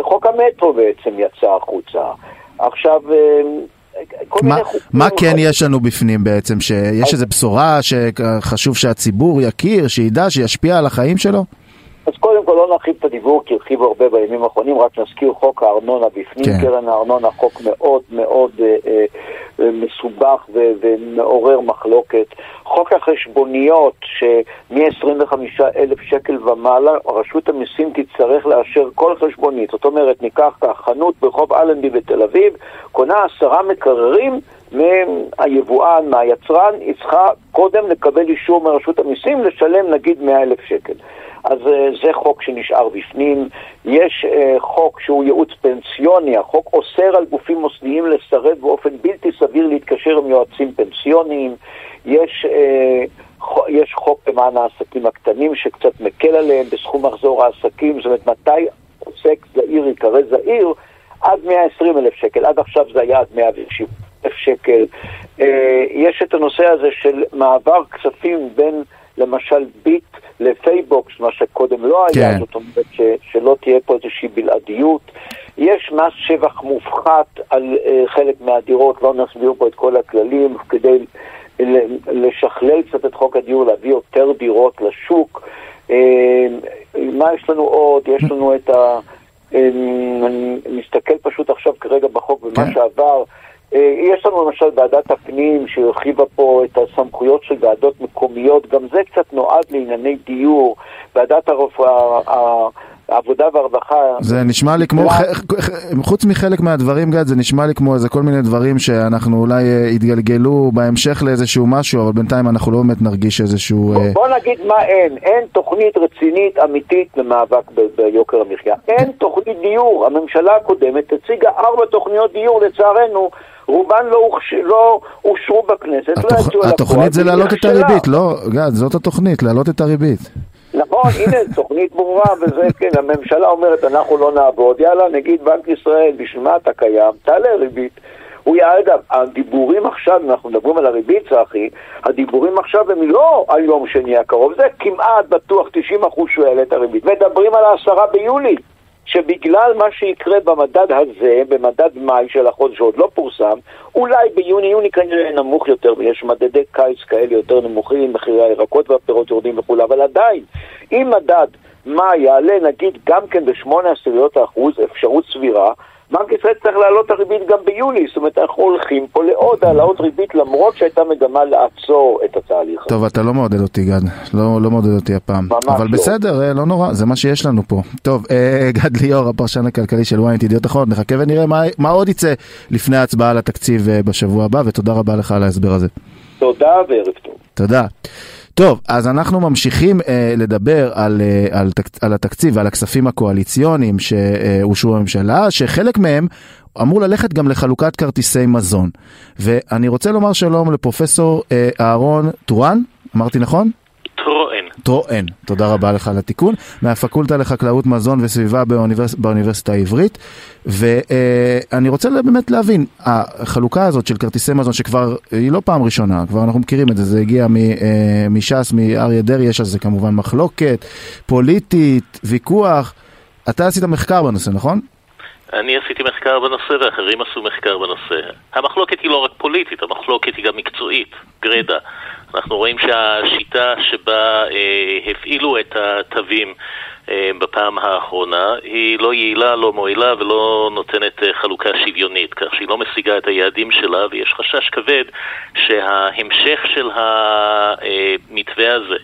חוק המטרו בעצם יצא החוצה. עכשיו, אה, מה, כן יש לנו בפנים בעצם? שיש איזו בשורה שחשוב שהציבור יכיר, שידע, שישפיע על החיים שלו? אז קודם כל לא נרחיב את הדיבור כי הרחיבו הרבה בימים האחרונים, רק נזכיר חוק הארנונה בפנים, כן. קרן הארנונה, חוק מאוד מאוד אה, אה, מסובך ומעורר מחלוקת. חוק החשבוניות, שמ-25 אלף שקל ומעלה, רשות המיסים תצטרך לאשר כל חשבונית. זאת אומרת, ניקח כך, חנות ברחוב אלנבי בתל אביב, קונה עשרה מקררים, מהיבואן, מהיצרן, היא צריכה קודם לקבל אישור מרשות המיסים לשלם נגיד 100 אלף שקל. אז אה, זה חוק שנשאר בפנים. יש uh, חוק שהוא ייעוץ פנסיוני, החוק אוסר על גופים מוסדיים לסרב באופן בלתי סביר להתקשר עם יועצים פנסיוניים. יש, אה, יש חוק למען העסקים הקטנים שקצת מקל עליהם בסכום מחזור העסקים, זאת אומרת מתי עוסק זעיר ייקרא זעיר? עד 120 אלף שקל, עד עכשיו זה היה עד 170 אלף שקל. אה, יש את הנושא הזה של מעבר כספים בין למשל ביט לפייבוקס, מה שקודם לא היה, כן. זאת אומרת ש, שלא תהיה פה איזושהי בלעדיות. יש מס שבח מופחת על אה, חלק מהדירות, לא נסביר פה את כל הכללים, כדי לשכלל קצת את חוק הדיור, להביא יותר דירות לשוק. Uh, מה יש לנו עוד? יש לנו את ה... אני מסתכל פשוט עכשיו כרגע בחוק במה כן. שעבר. אה, יש לנו למשל ועדת הפנים שהרחיבה פה את הסמכויות של ועדות מקומיות, גם זה קצת נועד לענייני דיור, ועדת העבודה והרווחה. זה נשמע לי כמו, חוץ מחלק מהדברים גד, זה נשמע לי כמו איזה כל מיני דברים שאנחנו אולי אה, יתגלגלו בהמשך לאיזשהו משהו, אבל בינתיים אנחנו לא באמת נרגיש איזשהו... בוא, אה, בוא נגיד מה אין, אין תוכנית רצינית אמיתית למאבק ביוקר המחיה. אין תוכנית דיור, הממשלה הקודמת הציגה ארבע תוכניות דיור לצערנו. רובן לא, הוכש... לא אושרו בכנסת, לא התוכ... לא יצאו התוכנית זה להעלות את הריבית, לא, גד, זאת התוכנית, להעלות את הריבית. נכון, [laughs] הנה, תוכנית ברורה, וזה, כן, הממשלה אומרת, אנחנו לא נעבוד, יאללה, נגיד בנק ישראל, בשביל מה אתה קיים? תעלה ריבית. הוא יעד, הדיבורים עכשיו, אנחנו מדברים על הריבית, צחי, הדיבורים עכשיו הם לא על יום שני הקרוב, זה כמעט בטוח 90% שהוא יעלה את הריבית. מדברים על העשרה ביולי. שבגלל מה שיקרה במדד הזה, במדד מאי של החודש שעוד לא פורסם, אולי ביוני-יוני כנראה נמוך יותר, ויש מדדי קיץ כאלה יותר נמוכים, מחירי הירקות והפירות יורדים וכולי, אבל עדיין, אם מדד מאי יעלה נגיד גם כן בשמונה עשיריות האחוז, אפשרות סבירה, בנק ישראל צריך להעלות את הריבית גם ביולי, זאת אומרת אנחנו הולכים פה לעוד העלאות ריבית למרות שהייתה מגמה לעצור את התהליך. טוב, אתה לא מעודד אותי גד, לא, לא מעודד אותי הפעם. ממש אבל לא. בסדר, אה, לא נורא, זה מה שיש לנו פה. טוב, אה, גד ליאור, הפרשן הכלכלי של ynet ידיעות אחרונות, נחכה ונראה מה, מה עוד יצא לפני ההצבעה על התקציב אה, בשבוע הבא, ותודה רבה לך על ההסבר הזה. תודה וערב טוב. תודה. טוב, אז אנחנו ממשיכים אה, לדבר על, אה, על, תק, על התקציב ועל הכספים הקואליציוניים שאושרו בממשלה, שחלק מהם אמור ללכת גם לחלוקת כרטיסי מזון. ואני רוצה לומר שלום לפרופסור אה, אהרון טורן, אמרתי נכון? טרואן, תודה רבה לך על התיקון, מהפקולטה לחקלאות מזון וסביבה באוניברס... באוניברסיטה העברית. ואני רוצה באמת להבין, החלוקה הזאת של כרטיסי מזון שכבר, היא לא פעם ראשונה, כבר אנחנו מכירים את זה, זה הגיע אה, מש"ס, מאריה דרעי, יש על זה כמובן מחלוקת, פוליטית, ויכוח. אתה עשית מחקר בנושא, נכון? אני עשיתי מחקר בנושא ואחרים עשו מחקר בנושא. המחלוקת היא לא רק פוליטית, המחלוקת היא גם מקצועית, גרידא. אנחנו רואים שהשיטה שבה אה, הפעילו את התווים אה, בפעם האחרונה היא לא יעילה, לא מועילה ולא נותנת אה, חלוקה שוויונית, כך שהיא לא משיגה את היעדים שלה ויש חשש כבד שההמשך של המתווה הזה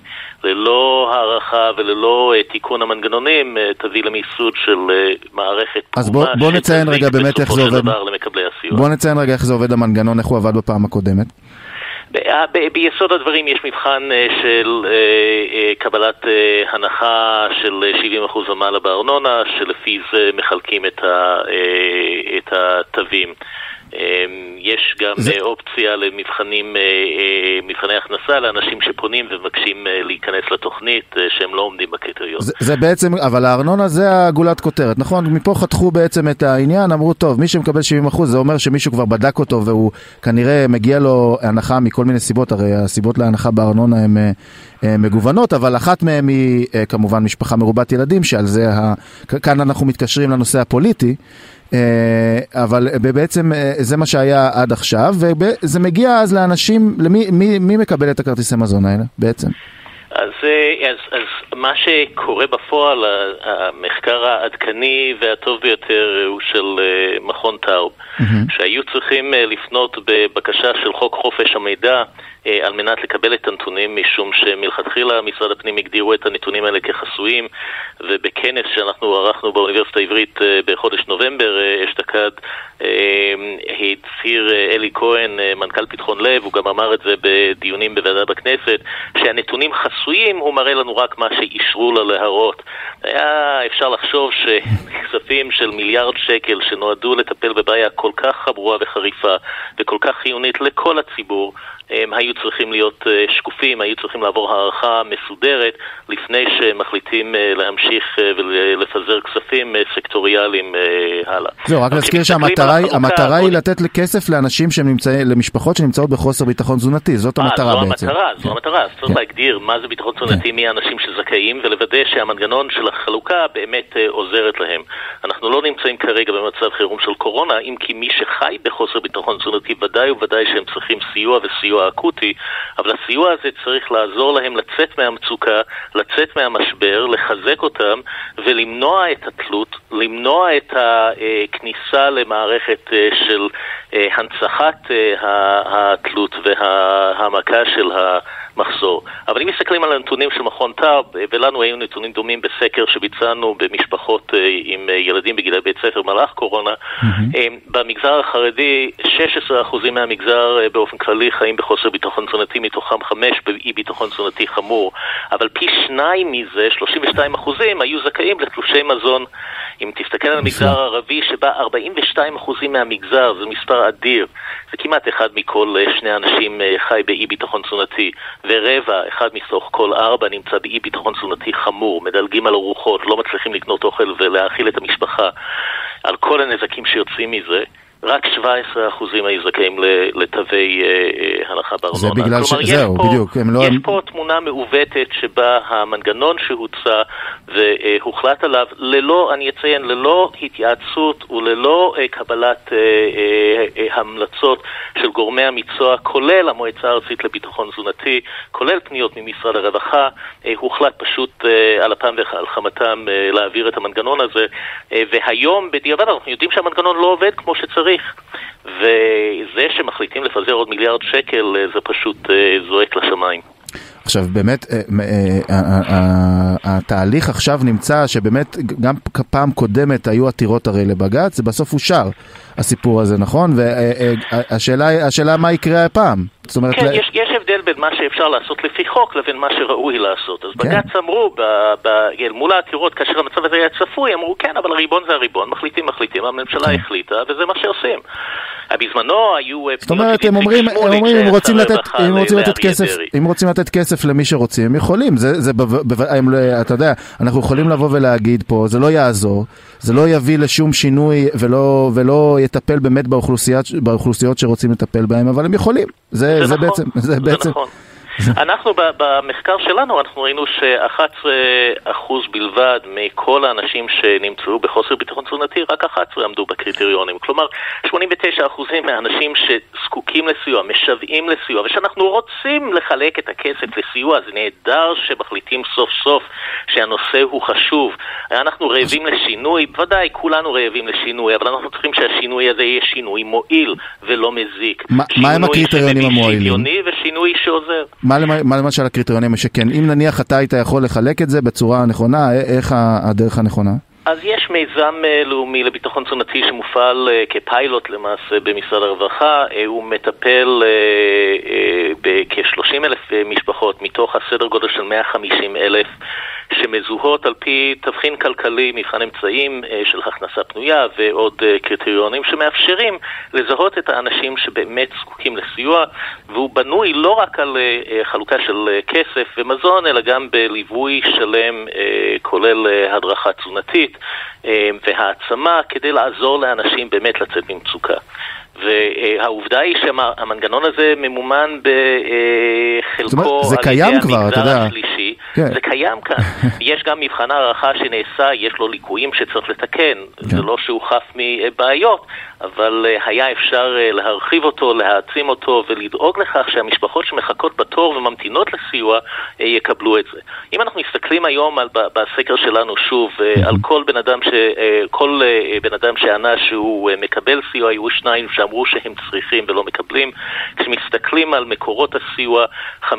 ללא הערכה וללא אה, תיקון המנגנונים אה, תביא למיסוד של אה, מערכת אז בוא, בוא נציין רגע באמת איך זה עובד. בוא נציין רגע איך זה עובד המנגנון, איך הוא עבד בפעם הקודמת. ביסוד הדברים יש מבחן של קבלת הנחה של 70% ומעלה בארנונה, שלפי זה מחלקים את התווים. אמ, יש גם זה... אה, אופציה למבחנים, אה, אה, מבחני הכנסה לאנשים שפונים ומבקשים להיכנס לתוכנית שהם לא עומדים בקריטריון. זה, זה בעצם, אבל הארנונה זה הגולת כותרת, נכון? מפה חתכו בעצם את העניין, אמרו, טוב, מי שמקבל 70% זה אומר שמישהו כבר בדק אותו והוא כנראה מגיע לו הנחה מכל מיני סיבות, הרי הסיבות להנחה בארנונה הן מגוונות, אבל אחת מהן היא כמובן משפחה מרובת ילדים, שעל זה, ה... כאן אנחנו מתקשרים לנושא הפוליטי. אה, אבל בעצם אה, זה מה שהיה עד עכשיו, וזה מגיע אז לאנשים, למי מי, מי מקבל את הכרטיסי מזון האלה בעצם? אז, אז, אז מה שקורה בפועל, המחקר העדכני והטוב ביותר הוא של מכון טאוב, mm-hmm. שהיו צריכים לפנות בבקשה של חוק חופש המידע אה, על מנת לקבל את הנתונים, משום שמלכתחילה משרד הפנים הגדירו את הנתונים האלה כחסויים, ובכנס שאנחנו ערכנו באוניברסיטה העברית אה, בחודש נובמבר אה, אשתקד, הצהיר אלי כהן, מנכ"ל פתחון לב, הוא גם אמר את זה בדיונים בוועדה בכנסת, שהנתונים חסויים, הוא מראה לנו רק מה שאישרו לה להראות. היה אפשר לחשוב שכספים של מיליארד שקל שנועדו לטפל בבעיה כל כך חמורה וחריפה וכל כך חיונית לכל הציבור, הם היו צריכים להיות אה, שקופים, היו צריכים לעבור הערכה מסודרת לפני שמחליטים אה, להמשיך אה, ולפזר כספים סקטוריאליים הלאה. זהו, רק להזכיר שהמטרה היא לתת כסף לאנשים שנמצאים, למשפחות שנמצאות בחוסר ביטחון תזונתי, זאת המטרה בעצם. זו המטרה, זו המטרה, אז צריך כן. להגדיר מה זה ביטחון תזונתי, כן. מי האנשים שזכאים, ולוודא שהמנגנון של החלוקה באמת עוזרת להם. אנחנו לא נמצאים כרגע במצב חירום של קורונה, אם כי מי שחי בחוסר ביטחון תזונתי ודאי וודאי שהם צריכים סיוע וסיוע סיוע אקוטי, אבל הסיוע הזה צריך לעזור להם לצאת מהמצוקה, לצאת מהמשבר, לחזק אותם ולמנוע את התלות, למנוע את הכניסה למערכת אה, של אה, הנצחת אה, התלות וההעמקה של ה... מחסור. אבל אם מסתכלים על הנתונים של מכון טאב, ולנו היו נתונים דומים בסקר שביצענו במשפחות עם ילדים בגילי בית ספר במהלך קורונה, mm-hmm. במגזר החרדי 16% מהמגזר באופן כללי חיים בחוסר ביטחון תזונתי, מתוכם 5 באי ביטחון תזונתי חמור, אבל פי שניים מזה, 32% היו זכאים לתלושי מזון. אם תסתכל על המגזר הערבי, שבה 42% מהמגזר, זה מספר אדיר, זה כמעט אחד מכל שני אנשים חי באי ביטחון תזונתי. ורבע, אחד מתוך כל ארבע, נמצא באי ביטחון תזונתי חמור, מדלגים על ארוחות, לא מצליחים לקנות אוכל ולהאכיל את המשפחה, על כל הנזקים שיוצאים מזה. רק 17% היו זכאים לתווי אה, אה, הנחה בארנונה. זה בגלל ש... זהו, פה, בדיוק. לא... יש פה תמונה מעוותת שבה המנגנון שהוצע והוחלט עליו, ללא, אני אציין, ללא התייעצות וללא אה, קבלת המלצות של גורמי המקצוע, כולל המועצה הארצית לביטחון תזונתי, כולל פניות ממשרד הרווחה, הוחלט פשוט על אפם ועל חמתם להעביר את המנגנון הזה, והיום בדיעבד אנחנו יודעים שהמנגנון לא עובד כמו שצריך. צריך. וזה שמחליטים לפזר עוד מיליארד שקל אה, זה פשוט אה, זועק לשמיים. עכשיו באמת אה, התהליך עכשיו נמצא שבאמת גם פעם קודמת היו עתירות הרי לבג"ץ, זה בסוף אושר הסיפור הזה, נכון? והשאלה מה יקרה הפעם. זאת אומרת... כן, יש, יש הבדל בין מה שאפשר לעשות לפי חוק לבין מה שראוי לעשות. אז כן. בג"ץ אמרו, ב, ב, מול העתירות, כאשר המצב הזה היה צפוי, אמרו כן, אבל הריבון זה הריבון, מחליטים, מחליטים, הממשלה כן. החליטה, וזה מה שעושים. בזמנו היו... אה, זאת אומרת, הם אומרים, הם אומרים, אם רוצים לתת, אם רוצים לתת כסף, אם רוצים לתת כסף למי שרוצים, הם יכולים. זה, זה, אתה יודע, אנחנו יכולים לבוא ולהגיד פה, זה לא יעזור, זה לא יביא לשום שינוי ולא, ולא יטפל באמת באוכלוסיות, באוכלוסיות שרוצים לטפל בהם, אבל הם יכולים. זה, זה, זה נכון, בעצם, זה, זה בעצם. נכון. [laughs] אנחנו במחקר שלנו, אנחנו ראינו ש-11% בלבד מכל האנשים שנמצאו בחוסר ביטחון תזונתי, רק 11 עמדו בקריטריונים. כלומר, 89% מהאנשים שזקוקים לסיוע, משוועים לסיוע, ושאנחנו רוצים לחלק את הכסף לסיוע, זה נהדר שמחליטים סוף סוף שהנושא הוא חשוב. אנחנו רעבים לשינוי, בוודאי כולנו רעבים לשינוי, אבל אנחנו צריכים שהשינוי הזה יהיה שינוי מועיל ולא מזיק. מה הם הקריטריונים המועילים? שינוי שוויוני ושינוי שעוזר. מה למשל הקריטריונים שכן, אם נניח אתה היית יכול לחלק את זה בצורה נכונה, איך הדרך הנכונה? אז יש מיזם אה, לאומי לביטחון תזונתי שמופעל אה, כפיילוט למעשה במשרד הרווחה. אה, הוא מטפל בכ-30 אלף משפחות מתוך הסדר גודל של 150 אלף שמזוהות על פי תבחין כלכלי, מבחן אמצעים של הכנסה פנויה ועוד קריטריונים שמאפשרים לזהות את האנשים שבאמת זקוקים לסיוע והוא בנוי לא רק על חלוקה של כסף ומזון אלא גם בליווי שלם כולל הדרכה תזונתית והעצמה כדי לעזור לאנשים באמת לצאת ממצוקה. והעובדה היא שהמנגנון הזה ממומן בחלקו על ידי המגזר השלישי. כן. זה קיים כאן. [laughs] יש גם מבחן הערכה שנעשה, יש לו ליקויים שצריך לתקן. כן. זה לא שהוא חף מבעיות, אבל היה אפשר להרחיב אותו, להעצים אותו ולדאוג לכך שהמשפחות שמחכות בתור וממתינות לסיוע יקבלו את זה. אם אנחנו מסתכלים היום על, בסקר שלנו שוב על כל בן אדם, ש, כל בן אדם שענה שהוא מקבל סיוע, היו שניים שאמרו שהם צריכים ולא מקבלים. כשמסתכלים על מקורות הסיוע, 50%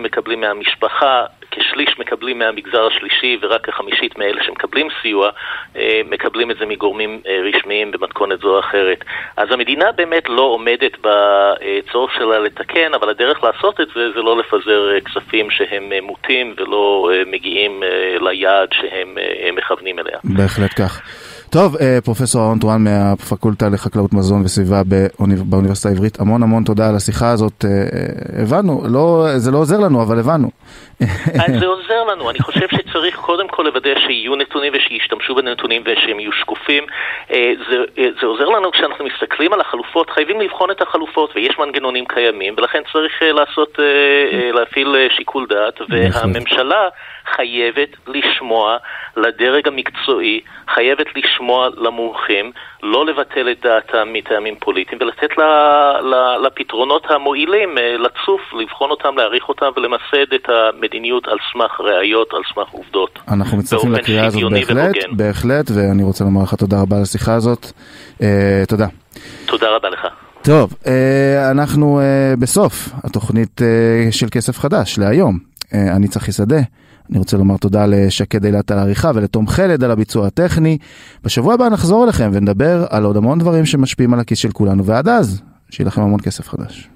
מקבלים מהמשפחה, כשליש מקבלים מהמגזר השלישי ורק כחמישית מאלה שמקבלים סיוע אה, מקבלים את זה מגורמים אה, רשמיים במתכונת זו או אחרת. אז המדינה באמת לא עומדת בצורך שלה לתקן, אבל הדרך לעשות את זה זה לא לפזר אה, כספים שהם מוטים ולא מגיעים ליעד שהם מכוונים אליה. בהחלט כך. טוב, אה, פרופסור אהרון טורן מהפקולטה לחקלאות מזון וסביבה באוניברסיטה העברית, המון המון תודה על השיחה הזאת. אה, אה, הבנו, לא, זה לא עוזר לנו, אבל הבנו. אז זה עוזר לנו, אני חושב שצריך קודם כל לוודא שיהיו נתונים ושישתמשו בנתונים ושהם יהיו שקופים. זה, זה עוזר לנו כשאנחנו מסתכלים על החלופות, חייבים לבחון את החלופות ויש מנגנונים קיימים ולכן צריך לעשות, להפעיל שיקול דעת. והממשלה חייבת לשמוע לדרג המקצועי, חייבת לשמוע למומחים, לא לבטל את דעתם מטעמים פוליטיים ולתת לפתרונות המועילים אה, לצוף, לבחון אותם, להעריך אותם ולמסד את המדיניות על סמך ראיות, על סמך עובדות. אנחנו מצטרפים לקריאה הזאת בהחלט, בהחלט, ואני רוצה לומר לך תודה רבה על השיחה הזאת. אה, תודה. תודה רבה לך. טוב, אה, אנחנו אה, בסוף התוכנית אה, של כסף חדש להיום. אה, אני צחי שדה. אני רוצה לומר תודה לשקד אילת על העריכה ולתום חלד על הביצוע הטכני. בשבוע הבא נחזור אליכם ונדבר על עוד המון דברים שמשפיעים על הכיס של כולנו, ועד אז, שיהיה לכם המון כסף חדש.